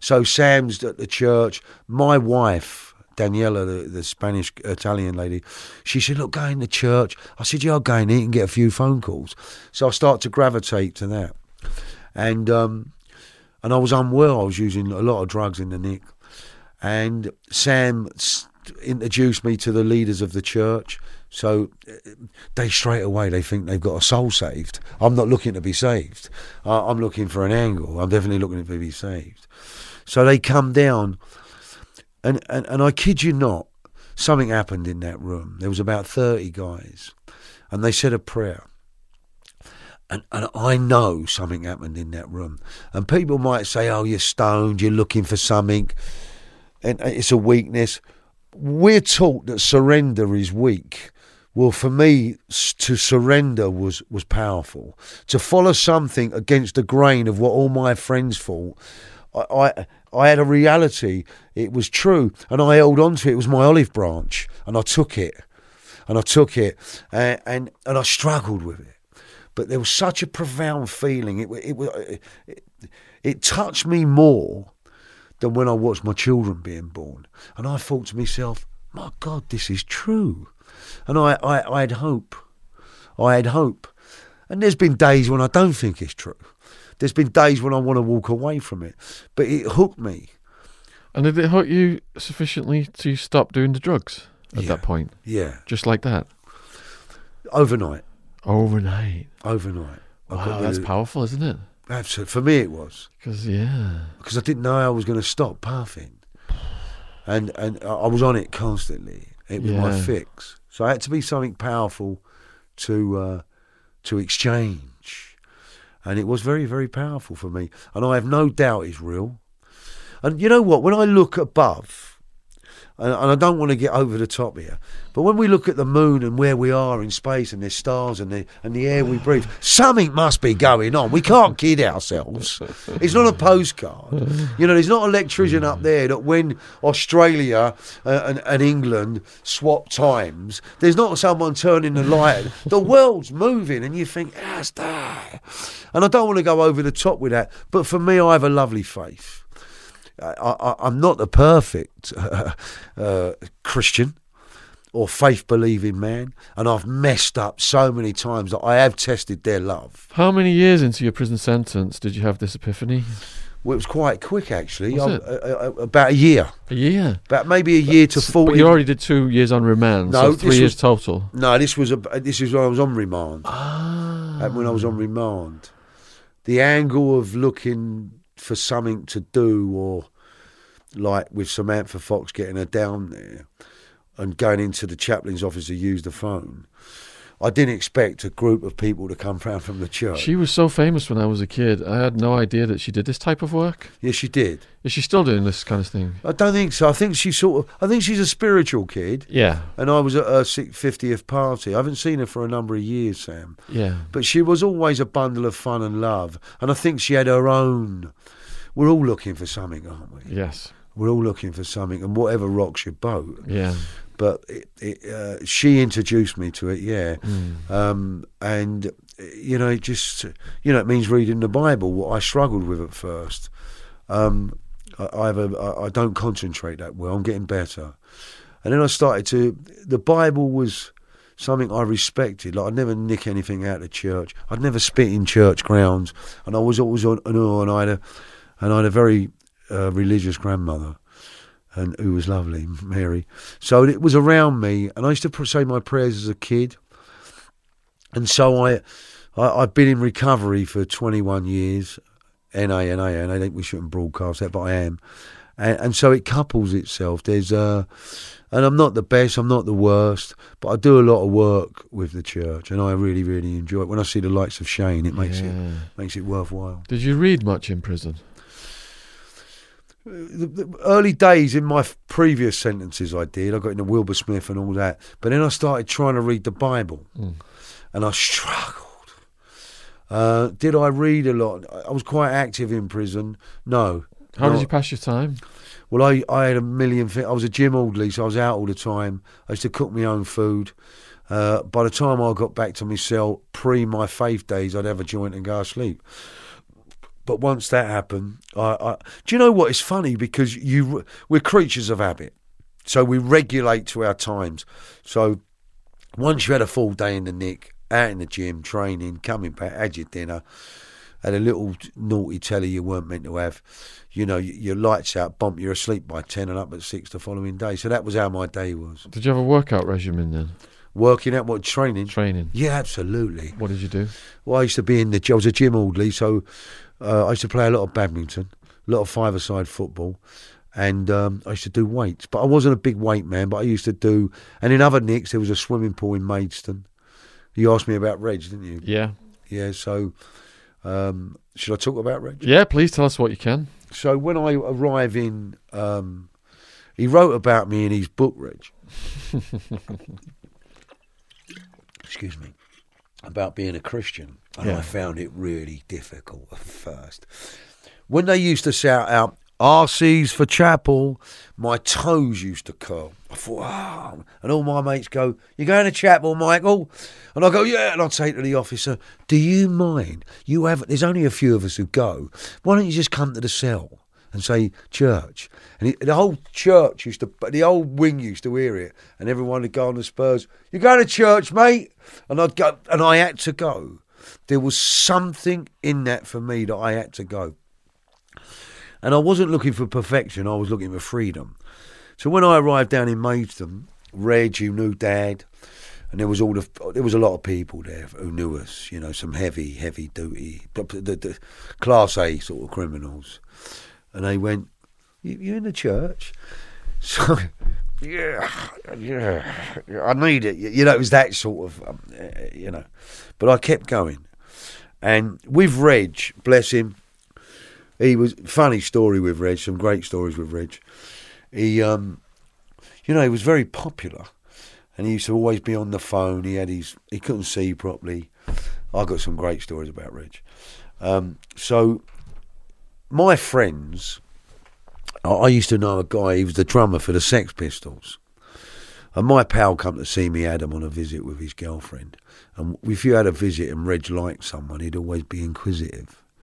So Sam's at the church. My wife Daniela, the, the Spanish Italian lady, she said, "Look, go in the church." I said, "Yeah, I'll go in and get a few phone calls." So I start to gravitate to that, and um, and I was unwell. I was using a lot of drugs in the nick, and Sam introduced me to the leaders of the church. So uh, they straight away they think they've got a soul saved. I'm not looking to be saved. I'm looking for an angle. I'm definitely looking to be saved. So they come down, and, and, and I kid you not, something happened in that room. There was about 30 guys, and they said a prayer. And, and I know something happened in that room. And people might say, oh, you're stoned, you're looking for something, and uh, it's a weakness. We're taught that surrender is weak. Well, for me, to surrender was, was powerful. To follow something against the grain of what all my friends thought, I, I, I had a reality. It was true, and I held on to it. It was my olive branch, and I took it, and I took it, and and, and I struggled with it. But there was such a profound feeling. It it wa- it, it touched me more than when I watched my children being born, and I thought to myself, "My God, this is true," and I I, I had hope. I had hope, and there's been days when I don't think it's true. There's been days when I want to walk away from it, but it hooked me. And did it hurt you sufficiently to stop doing the drugs at Yeah. that point? Yeah, Just like that? overnight, Overnight. overnight. I got Wow, rid that's of- powerful, isn't it? Absolutely, for me it was Because, yeah. because I didn't know I was going to stop puffing, and and I I was on it constantly. It was my Yeah. fix, so I had to be something powerful to uh, to exchange, and it was very very powerful for me. And I have no doubt it's real. And you know what? When I look above, and, and I don't want to get over the top here, but when we look at the moon and where we are in space and there's stars and the and the air we breathe, something must be going on. We can't kid ourselves. It's not a postcard. You know, there's not an electrician up there that when Australia uh, and, and England swap times, there's not someone turning the light. The world's moving, and you think, how's that? And I don't want to go over the top with that, but for me, I have a lovely faith. I, I, I'm not the perfect uh, Christian or faith believing man, and I've messed up so many times that I have tested their love. How many years into your prison sentence did you have this epiphany? Well, it was quite quick, actually. Was I- it? uh, uh, about a year, A year. about maybe a year to forty. But you already did two years on remand, No, so three this years total. No, this was a, this is when I was on remand. Ah. Uh, When I was on remand, the angle of looking for something to do, or like with Samantha Fox getting her down there and going into the chaplain's office to use the phone. I didn't expect a group of people to come round from the church. She was so famous when I was a kid. I had no idea that she did this type of work. yes, she did. Is she still doing this kind of thing? I don't think so. I think she sort of. I think she's a spiritual kid. Yeah. And I was at her fiftieth party. I haven't seen her for a number of years, Sam. Yeah. But she was always a bundle of fun and love. And I think she had her own. We're all looking for something, aren't we? Yes. We're all looking for something, and whatever rocks your boat. Yeah. But it, it, uh, she introduced me to it, yeah. Um, and, you know, it just, you know, it means reading the Bible, what I struggled with at first. Um, I, I, have a, I, don't concentrate that well. I'm getting better. And then I started to, the Bible was something I respected. Like I'd never nick anything out of church. I'd never spit in church grounds. And I was always on, on and I had a, and I had a very uh, religious grandmother and who was lovely, Mary. So it was around me, and I used to say my prayers as a kid. And so I, I I've been in recovery for 21 years, NA, NA, and I think we shouldn't broadcast that, but I am. And, and so it couples itself. There's uh, and I'm not the best, I'm not the worst, but I do a lot of work with the church, and I really, really enjoy it. When I see the lights of Shane, it makes Yeah. it makes it worthwhile. Did you read much in prison? The, the early days in my previous sentences I did, I got into Wilbur Smith and all that. But then I started trying to read the Bible, and I struggled. Uh, did I read a lot? I was quite active in prison. No. How No. did you pass your time? Well, I, I had a million things. I was a gym orderly, so I was out all the time. I used to cook my own food. Uh, by the time I got back to my cell, pre my faith days, I'd have a joint and go to sleep. But once that happened, I, I do you know what? It's funny because you we're creatures of habit. so we regulate to our times. So once you had a full day in the nick, out in the gym, training, coming back, had your dinner, had a little naughty telly you weren't meant to have, you know, your lights out, bump, you're asleep by 10 and up at 6 the following day. So that was how my day was. Did you have a workout regimen then? Working out, what, training? Training. Yeah, absolutely. What did you do? Well, I used to be in the. I was a gym orderly, so uh, I used to play a lot of badminton, a lot of five-a-side football, and um, I used to do weights. But I wasn't a big weight man. But I used to do. And in other nicks, there was a swimming pool in Maidstone. You asked me about Reg, didn't you? Yeah. Yeah. So, um, should I talk about Reg? Yeah, please tell us what you can. So when I arrive in, um, he wrote about me in his book, Reg. Excuse me. About being a Christian, and Yeah. I found it really difficult at first. When they used to shout out "RC's for chapel," my toes used to curl. I thought, ah, and all my mates go, "You going to chapel, Michael?" And I go, "Yeah." And I'd say to the officer, "Do you mind? You have. There's only a few of us who go. Why don't you just come to the cell?" And say church. And he, the whole church used to, the old wing used to hear it, and everyone would go on the Spurs. You going to church, mate? And I'd go, and I had to go. There was something in that for me that I had to go. And I wasn't looking for perfection. I was looking for freedom. So when I arrived down in Maidstone, Reg, who knew Dad, and there was all the there was a lot of people there who knew us. You know, some heavy, heavy duty, the, the, the class A sort of criminals and they went, you, "You in the church?" So, yeah, yeah, I need it. You know, it was that sort of, um, uh, you know. But I kept going, and with Reg, bless him, he was funny story with Reg. Some great stories with Reg. He, um, you know, he was very popular, and he used to always be on the phone. He had his, he couldn't see properly. I got some great stories about Reg. Um, so my friends, I I used to know a guy, he was the drummer for the Sex Pistols. And my pal come to see me, Adam, on a visit with his girlfriend. And if you had a visit and Reg liked someone, he'd always be inquisitive.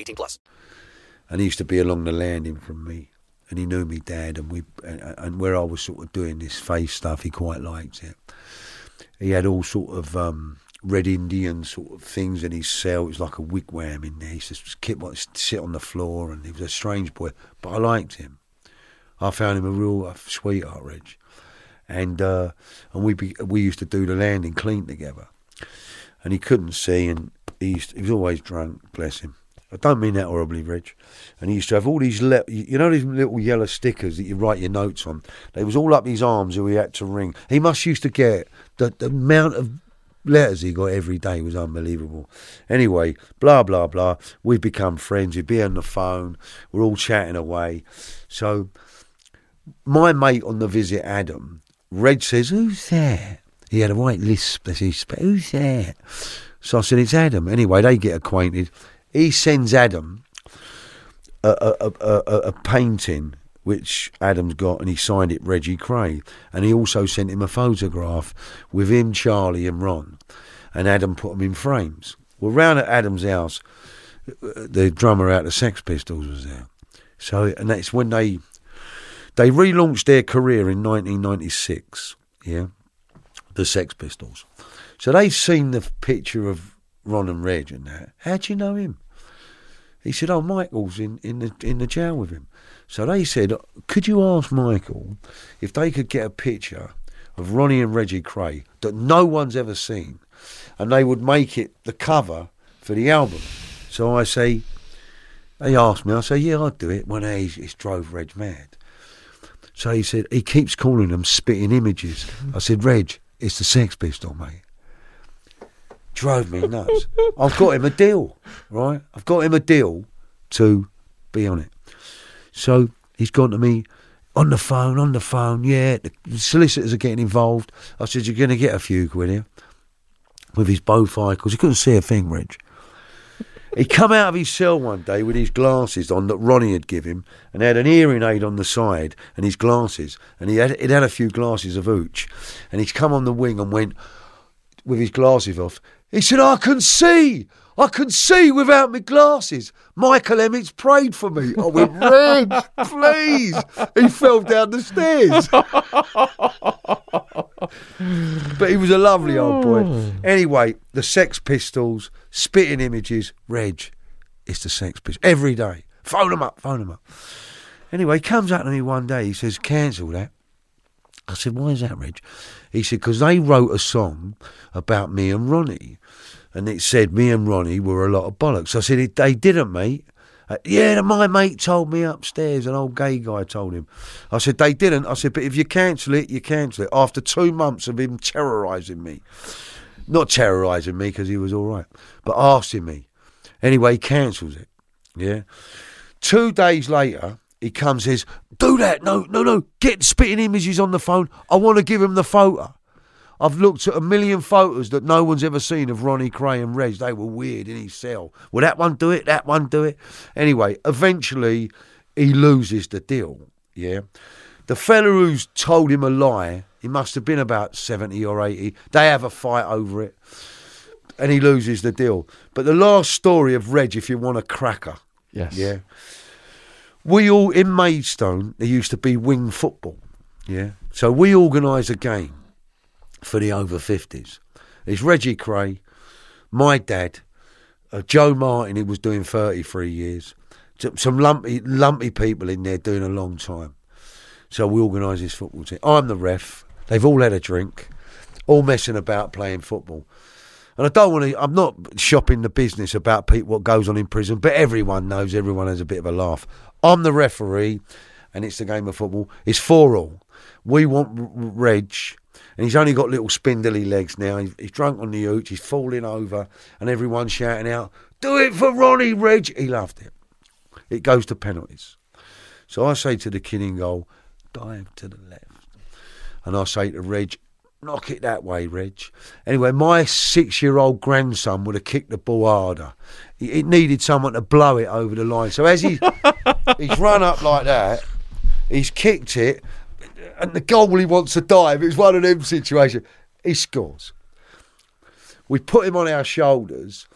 18 plus. and he used to be along the landing from me, and he knew me dad, and we and, and where I was sort of doing this face stuff, he quite liked it. He had all sort of um, red Indian sort of things in his cell. It was like a wigwam in there. He keep, like, sit on the floor, and he was a strange boy, but I liked him. I found him a real uh, sweetheart, Reg, and uh, and we be, we used to do the landing clean together, and he couldn't see, and he used he was always drunk, bless him. I don't mean that horribly, Rich. And he used to have all these, le- you know, these little yellow stickers that you write your notes on. They was all up his arms who he had to ring. He must used to get the, the amount of letters he got every day was unbelievable. Anyway, blah blah blah. We've become friends. He'd be on the phone. We're all chatting away. So my mate on the visit, Adam, Reg says, "Who's there?" He had a white lisp. As he sp- "Who's there?" So I said, "It's Adam." Anyway, they get acquainted. He sends Adam a, a, a, a, painting which Adam's got, and he signed it Reggie Kray, and he also sent him a photograph with him, Charlie, and Ron, and Adam put them in frames. Well, round at Adam's house, the drummer out of Sex Pistols was there. So, and that's when they they relaunched their career in 1996. Yeah, the Sex Pistols. So they've seen the picture of Ron and Reg and that. How do you know him? He said, "Oh, Michael's in, in the in the jail with him." So they said, "Could you ask Michael if they could get a picture of Ronnie and Reggie Kray that no one's ever seen, and they would make it the cover for the album?" So I say, they asked me. I say, "Yeah, I'd do it." One day it's drove Reg mad. So he said he keeps calling them spitting images. I said, "Reg, it's the Sex Pistol, mate." Drove me nuts. I've got him a deal, right? I've got him a deal to be on it. So he's gone to me. on the phone, on the phone. Yeah, the solicitors are getting involved. I said, you're going to get a few quid here with his bifocals. He couldn't see a thing, Rich. He come out of his cell one day with his glasses on that Ronnie had given him, and had an hearing aid on the side and his glasses, and he had he'd had a few glasses of hooch, and he's come on the wing and went with his glasses off. He said, "I can see, I can see without my glasses." Michael Emmett prayed for me. I went, Reg, please. He fell down the stairs. but he was a lovely old boy. Anyway, the Sex Pistols, spitting images, Reg, it's the Sex Pistols. Every day. Phone them up, phone them up. Anyway, he comes up to me one day, he says, cancel that. I said, why is that, Reg? He said, because they wrote a song about me and Ronnie. And it said me and Ronnie were a lot of bollocks. I said, they didn't, mate. Uh, yeah, my mate told me upstairs, an old gay guy told him. I said, they didn't. I said, but if you cancel it, you cancel it. After two months of him terrorising me. Not terrorising me because he was all right, but asking me. Anyway, he cancels it. Yeah. Two days later, he comes says, do that. No, no, no. Get spitting images on the phone. I want to give him the photo. I've looked at a million photos that no one's ever seen of Ronnie Kray and Reg. They were weird in his cell. Will that one do it? That one do it? Anyway, eventually he loses the deal. Yeah. The fella who's told him a lie, he must have been about 70 or 80. They have a fight over it and he loses the deal. But the last story of Reg, if you want a cracker. Yes. Yeah. We all, in Maidstone, there used to be wing football. Yeah. So we organised a game for the over 50s. It's Reggie Kray, my dad, uh, Joe Martin, who was doing 33 years, some- lumpy, lumpy people in there doing a long time. So we organised this football team. I'm the ref. They've all had a drink, all messing about playing football. And I don't want to, I'm not shopping the business about what goes on in prison, but everyone knows, everyone has a bit of a laugh. I'm the referee, and it's the game of football. It's four all. We want Reg, and he's only got little spindly legs now. He's, drunk on the hooch, he's falling over, and everyone's shouting out, Do it for Ronnie, Reg. He loved it. It goes to penalties. So I say to the kid goal, dive to the left. And I say to Reg, knock it that way, Reg. Anyway, my six year old grandson would have kicked the ball harder. It needed someone to blow it over the line. So as he, he's run up like that, he's kicked it, and the goal he wants to dive, it's one of them situations. He scores. We put him on our shoulders,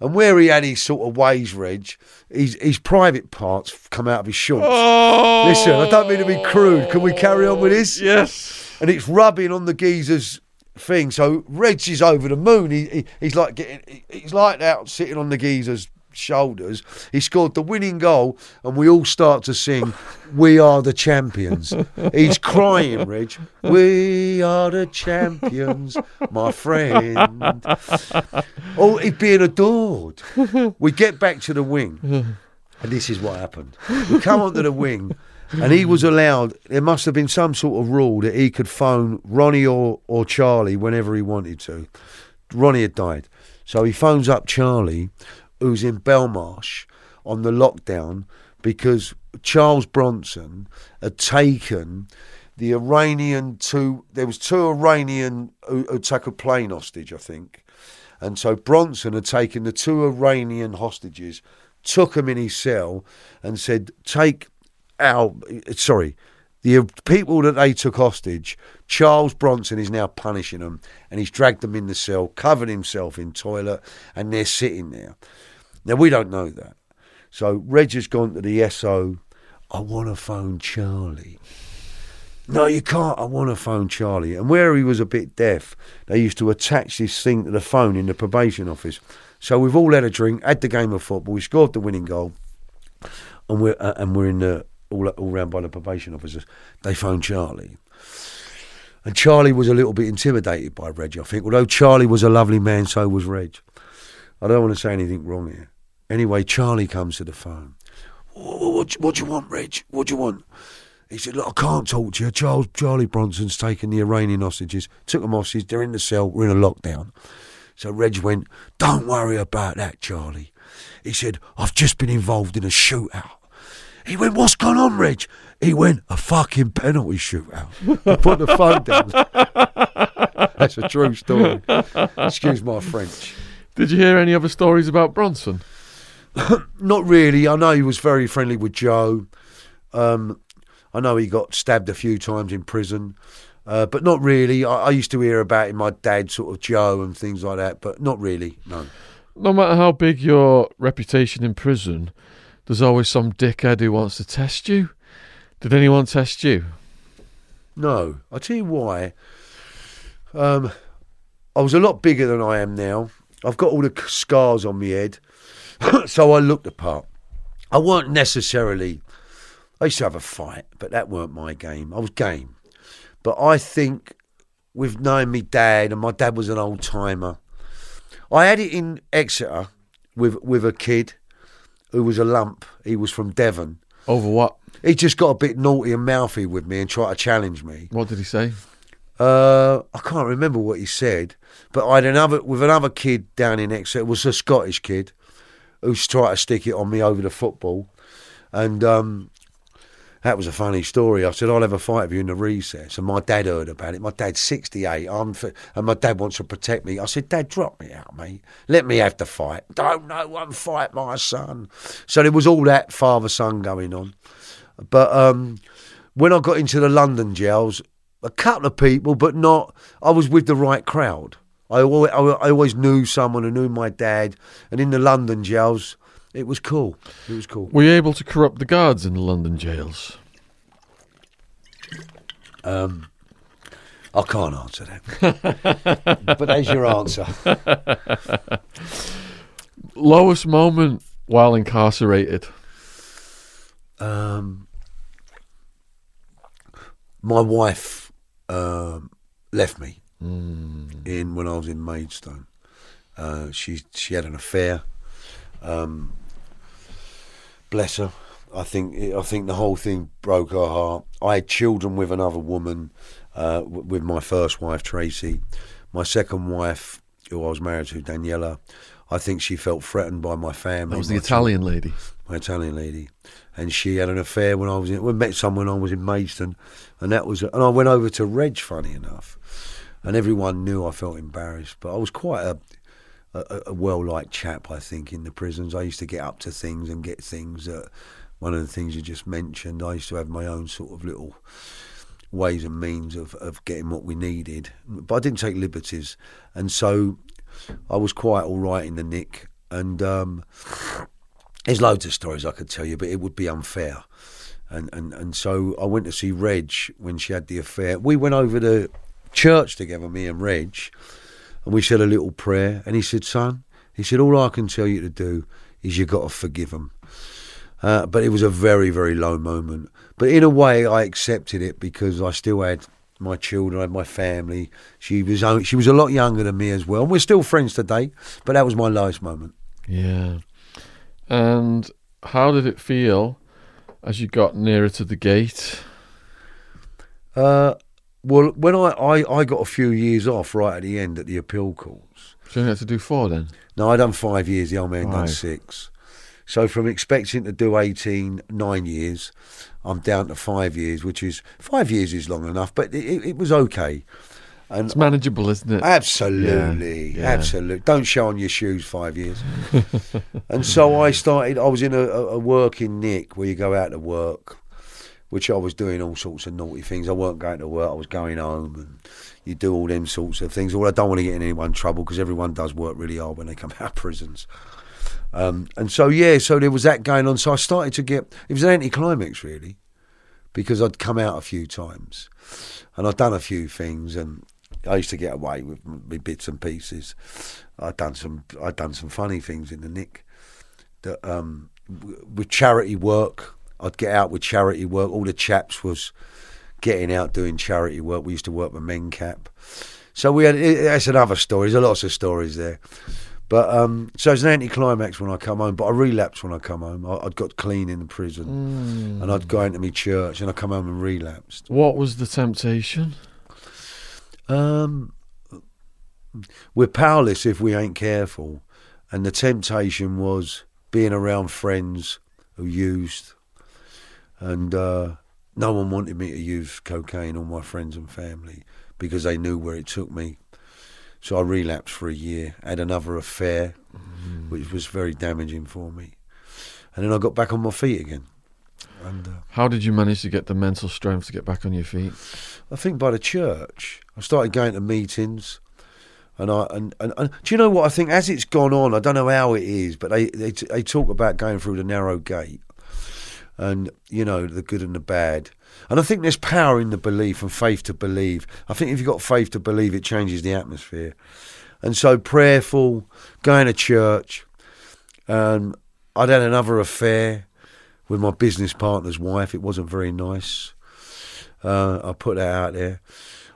and where he had his sort of ways, Reg, his, his private parts come out of his shorts. Listen, I don't mean to be crude. Can we carry on with this? Yes. And it's rubbing on the geezer's thing. So Reg is over the moon. He, he he's like getting he- he's like out sitting on the geezer's shoulders. He scored the winning goal, and we all start to sing, "We are the champions." He's crying, Reg. We are the champions, my friend. Oh, he's being adored. We get back to the wing, and this is what happened. We come onto the wing, and he was allowed. There must have been some sort of rule that he could phone Ronnie or, or Charlie whenever he wanted to. Ronnie had died, so he phones up Charlie, who's in Belmarsh on the lockdown because Charles Bronson had taken the Iranian two. There was two Iranian who, who took a plane hostage, I think. And so Bronson had taken the two Iranian hostages, took them in his cell, and said, "Take our sorry." The people that they took hostage, Charles Bronson is now punishing them, and he's dragged them in the cell, covered himself in toilet, and they're sitting there. Now we don't know that, so Reg has gone to the SO. I want to phone Charlie. No, you can't. I want to phone Charlie. And where he was a bit deaf, they used to attach this thing to the phone in the probation office. So we've all had a drink, had the game of football. We scored the winning goal, and we're uh, and we're in the all all round by the probation officers. They phoned Charlie, and Charlie was a little bit intimidated by Reg. I think, although Charlie was a lovely man, so was Reg. I don't want to say anything wrong here. Anyway, Charlie comes to the phone. What, what, what do you want, Reg? What do you want? He said, Look, I can't talk to you. Charles Charlie Bronson's taken the Iranian hostages, took them hostages, they're in the cell, we're in a lockdown. So Reg went, Don't worry about that, Charlie. He said, I've just been involved in a shootout. He went, "What's gone on, Reg?" He went, "A fucking penalty shootout." I put the phone down. That's a true story. Excuse my French. Did you hear any other stories about Bronson? Not really. I know he was very friendly with Joe. Um, I know he got stabbed a few times in prison, uh, but not really. I, I used to hear about him, my dad, sort of Joe and things like that, but not really. No. No matter how big your reputation in prison, there's always some dickhead who wants to test you. Did anyone test you? No, I'll tell you why. Um, I was a lot bigger than I am now. I've got all the scars on my head, so I looked the part. I weren't necessarily. I used to have a fight, but that weren't my game. I was game, but I think with knowing me dad, and my dad was an old timer. I had it in Exeter with with a kid who was a lump. He was from Devon. Over what? He just got a bit naughty and mouthy with me and tried to challenge me. What did he say? Uh, I can't remember what he said, but I had another with another kid down in Exeter. It was a Scottish kid who's tried to stick it on me over the football, and um, that was a funny story. I said I'll have a fight with you in the recess, and my dad heard about it. My dad's sixty eight, I'm f- and my dad wants to protect me. I said, Dad, drop me out, mate. Let me have the fight. Don't no one fight my son. So there was all that father son going on, but um, when I got into the London jails, a couple of people, but not. I was with the right crowd. I always, I always knew someone who knew my dad, and in the London jails, it was cool. It was cool. Were you able to corrupt the guards in the London jails? Um, I can't answer that, but there's your answer. Lowest moment while incarcerated. Um, my wife um, left me in when I was in Maidstone. Uh, she she had an affair. Um, bless her. I think I think the whole thing broke her heart. I had children with another woman, uh, w- with my first wife Tracy. My second wife, who I was married to, Daniela. I think she felt threatened by my family. That was the Italian lady. my Italian lady, and she had an affair when I was in. We met someone when I was in Maidstone, and that was. And I went over to Reg, funny enough, and everyone knew I felt embarrassed, but I was quite a a, a well liked chap. I think in the prisons, I used to get up to things and get things. That, one of the things you just mentioned, I used to have my own sort of little ways and means of, of getting what we needed, but I didn't take liberties, and so I was quite all right in the nick, and. Um, there's loads of stories I could tell you, but it would be unfair. And, and, and so I went to see Reg when she had the affair. We went over to church together, me and Reg, and we said a little prayer. And he said, Son, he said, All I can tell you to do is you've got to forgive them. Uh, but it was a very, very low moment. But in a way, I accepted it because I still had my children, I had my family. She was only, she was a lot younger than me as well. And we're still friends today, but that was my lowest moment. Yeah. And how did it feel as you got nearer to the gate? Uh, well, when I, I, I got a few years off right at the end at the appeal courts. So you had to do four then? No, I done five years. The old man done six. So from expecting to do 18, nine years, I'm down to five years, which is five years is long enough, but it, it, it was okay. And It's manageable, isn't it? Absolutely, Yeah, yeah. absolutely. Don't show on your shoes five years. and so I started. I was in a, a a working nick where you go out to work, which I was doing all sorts of naughty things. I weren't going to work. I was going home, and you do all them sorts of things. Well, I don't want to get in anyone trouble because everyone does work really hard when they come out of prisons. Um, and so yeah, so there was that going on. So I started to get. It was an anticlimax really, because I'd come out a few times, and I'd done a few things, and I used to get away with bits and pieces. I'd done some. I'd done some funny things in the nick. That um, with charity work, I'd get out with charity work. All the chaps was getting out doing charity work. We used to work with MenCap. So we had. That's another story. There's lots of stories there. But um, so it's an anticlimax when I come home. But I relapsed when I come home. I, I'd got clean in the prison, and I'd go into my church, and I come home and relapsed. What was the temptation? Um, we're powerless if we ain't careful, and the temptation was being around friends who used, and uh, no one wanted me to use cocaine, all my friends and family, because they knew where it took me. So I relapsed for a year, had another affair, which was very damaging for me, and then I got back on my feet again. And uh, How did you manage to get the mental strength to get back on your feet? I think by the church. I started going to meetings, and I and, and, and do you know what I think? As it's gone on, I don't know how it is, but they they, they talk about going through the narrow gate, and you know the good and the bad. And I think there's power in the belief and faith to believe. I think if you've got faith to believe, it changes the atmosphere. And so prayerful, going to church. Um, I'd had another affair with my business partner's wife. It wasn't very nice. Uh, I put that out there,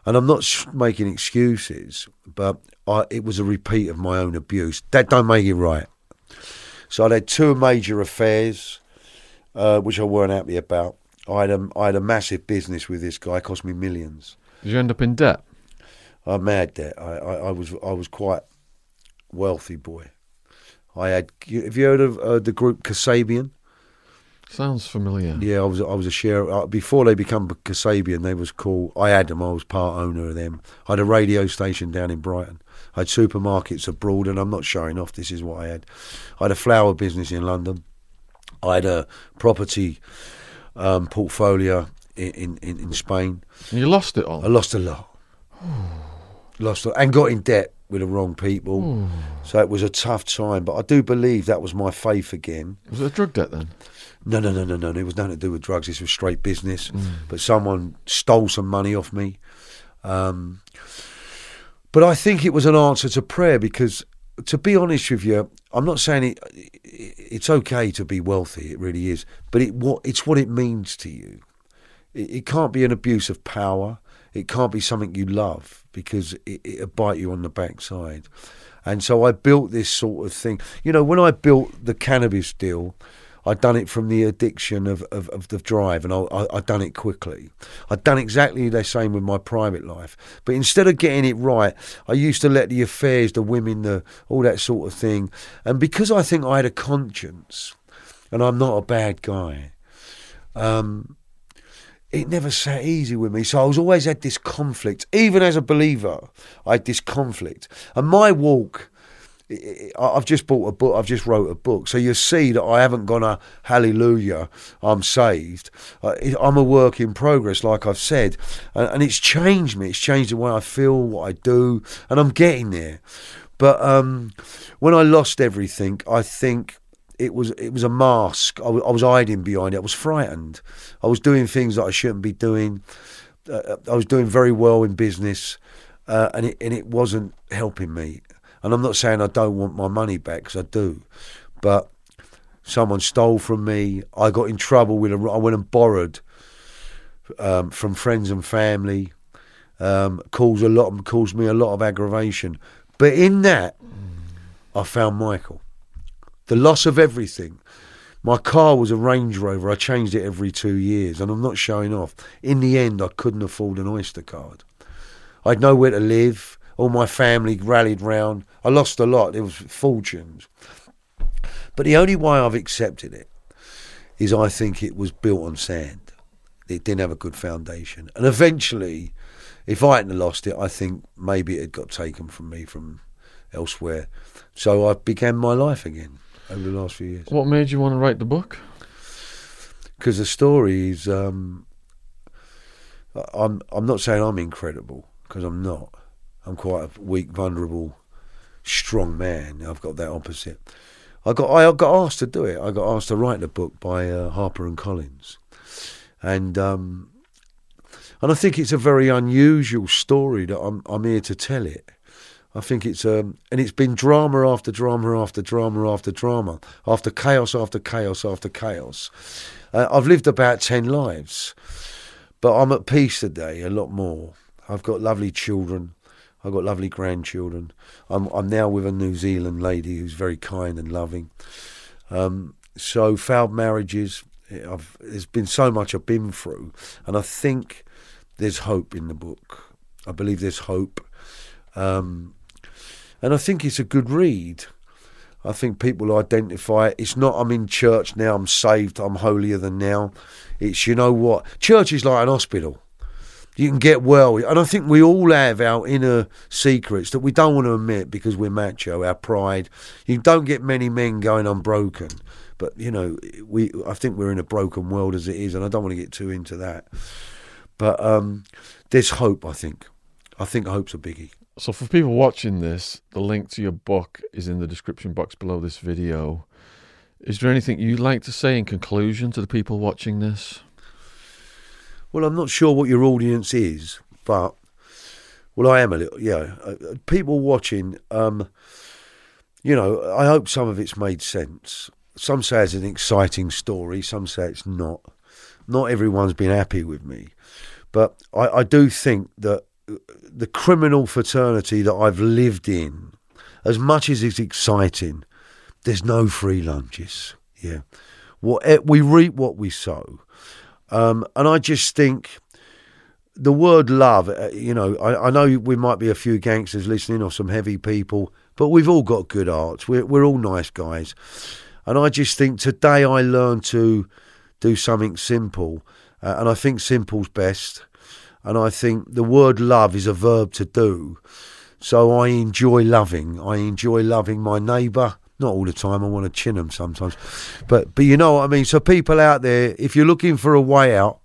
and I'm not making excuses, but I, it was a repeat of my own abuse. That don't make it right. So I'd had two major affairs, uh, which I weren't happy about. I had a, I had a massive business with this guy, it cost me millions. Did you end up in debt? I'm mad debt. I, I, I was I was quite wealthy boy. I had. Have you heard of uh, the group Kasabian? Sounds familiar. Yeah, I was I was a share uh, before they become Kasabian. They was called. I had them. I was part owner of them. I had a radio station down in Brighton. I had supermarkets abroad, and I'm not showing off. This is what I had. I had a flower business in London. I had a property um, portfolio in, in, in, in Spain. And you lost it all. I lost a lot. lost a, and got in debt with the wrong people. So it was a tough time. But I do believe that was my faith again. Was it a drug debt then? No, no, no, no, no. It was nothing to do with drugs. This was straight business. But someone stole some money off me. Um, but I think it was an answer to prayer because, to be honest with you, I'm not saying it. It's okay to be wealthy. It really is. But it what it's what it means to you. It, it can't be an abuse of power. It can't be something you love because it, it'll bite you on the backside. And so I built this sort of thing. You know, when I built the cannabis deal, I'd done it from the addiction of, of, of the drive and I, I, I'd done it quickly. I'd done exactly the same with my private life. But instead of getting it right, I used to let the affairs, the women, the all that sort of thing. And because I think I had a conscience and I'm not a bad guy, um, it never sat easy with me. So I was always had this conflict. Even as a believer, I had this conflict. And my walk, I've just bought a book. I've just wrote a book. So you see that I haven't gone a hallelujah. I'm saved. Uh, I'm a work in progress, like I've said, and, it's changed me. It's changed the way I feel, what I do, and I'm getting there. But um, when I lost everything, I think it was it was a mask. I was hiding behind it. I was frightened. I was doing things that I shouldn't be doing. Uh, I was doing very well in business, uh, and it and it wasn't helping me. And I'm not saying I don't want my money back because I do, but someone stole from me. I got in trouble with. A, I went and borrowed um, from friends and family. Um, caused a lot. Caused me a lot of aggravation. But in that, I found Michael. The loss of everything. My car was a Range Rover. I changed it every two years, and I'm not showing off. In the end, I couldn't afford an Oyster card. I had nowhere to live. All my family rallied round. I lost a lot. It was fortunes. But the only way I've accepted it is I think it was built on sand. It didn't have a good foundation. And eventually, if I hadn't lost it, I think maybe it had got taken from me from elsewhere. So I began my life again over the last few years. What made you want to write the book? Because the story is, um, I'm I'm not saying I'm incredible because I'm not. I'm quite a weak, vulnerable, strong man. I've got that opposite. I got I got asked to do it. I got asked to write the book by uh, Harper and Collins, and um, and I think it's a very unusual story that I'm I'm here to tell it. I think it's um, and it's been drama after drama after drama after drama after chaos after chaos after chaos. Uh, I've lived about ten lives, but I'm at peace today a lot more. I've got lovely children. I've got lovely grandchildren. I'm I'm now with a New Zealand lady who's very kind and loving. Um, so failed marriages. I've, there's been so much I've been through, and I think there's hope in the book. I believe there's hope, um, and I think it's a good read. I think people identify it. It's not I'm in church now, I'm saved, I'm holier than now. It's you know what? Church is like an hospital. You can get well, and I think we all have our inner secrets that we don't want to admit because we're macho, our pride. You don't get many men going unbroken, but you know, we. I think we're in a broken world as it is, and I don't want to get too into that. But um, there's hope. I think. I think hope's a biggie. So, for people watching this, the link to your book is in the description box below this video. Is there anything you'd like to say in conclusion to the people watching this? Well, I'm not sure what your audience is, but well, I am a little. Yeah, uh, people watching. Um, you know, I hope some of it's made sense. Some say it's an exciting story. Some say it's not. Not everyone's been happy with me, but I, I do think that the criminal fraternity that I've lived in, as much as it's exciting, there's no free lunches. Yeah, what eh, we reap what we sow, um, and I just think the word love. uh, You know, I, I know we might be a few gangsters listening or some heavy people, but we've all got good hearts. We're we're all nice guys, and I just think today I learned to do something simple, uh, and I think simple's best. And I think the word love is a verb to do. So I enjoy loving. I enjoy loving my neighbour. Not all the time. I want to chin them sometimes, but but you know what I mean. So people out there, if you're looking for a way out,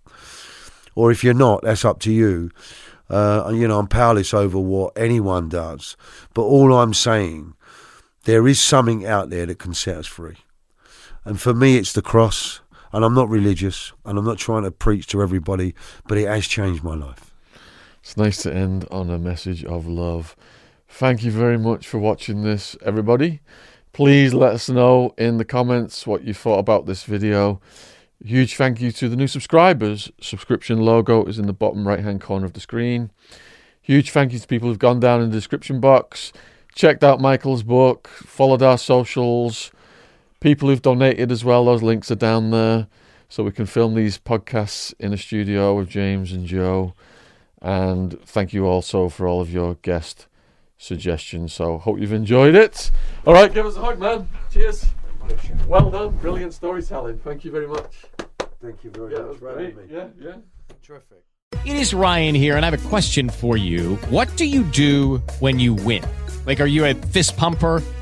or if you're not, that's up to you. Uh, you know, I'm powerless over what anyone does. But all I'm saying, there is something out there that can set us free. And for me, it's the cross. And I'm not religious, and I'm not trying to preach to everybody, but it has changed my life. It's nice to end on a message of love. Thank you very much for watching this, everybody. Please let us know in the comments what you thought about this video. Huge thank you to the new subscribers. Subscription logo is in the bottom right hand corner of the screen. Huge thank you to people who've gone down in the description box, checked out Michael's book, followed our socials. People who've donated as well, those links are down there. So we can film these podcasts in a studio with James and Joe. And thank you also for all of your guest suggestions. So hope you've enjoyed it. All right, give us a hug, man. Cheers. Well done. Brilliant storytelling. Thank you very much. Thank you very Yeah, much that for having me. Yeah, yeah. Terrific. It is Ryan here, and I have a question for you. What do you do when you win? Like, are you a fist pumper?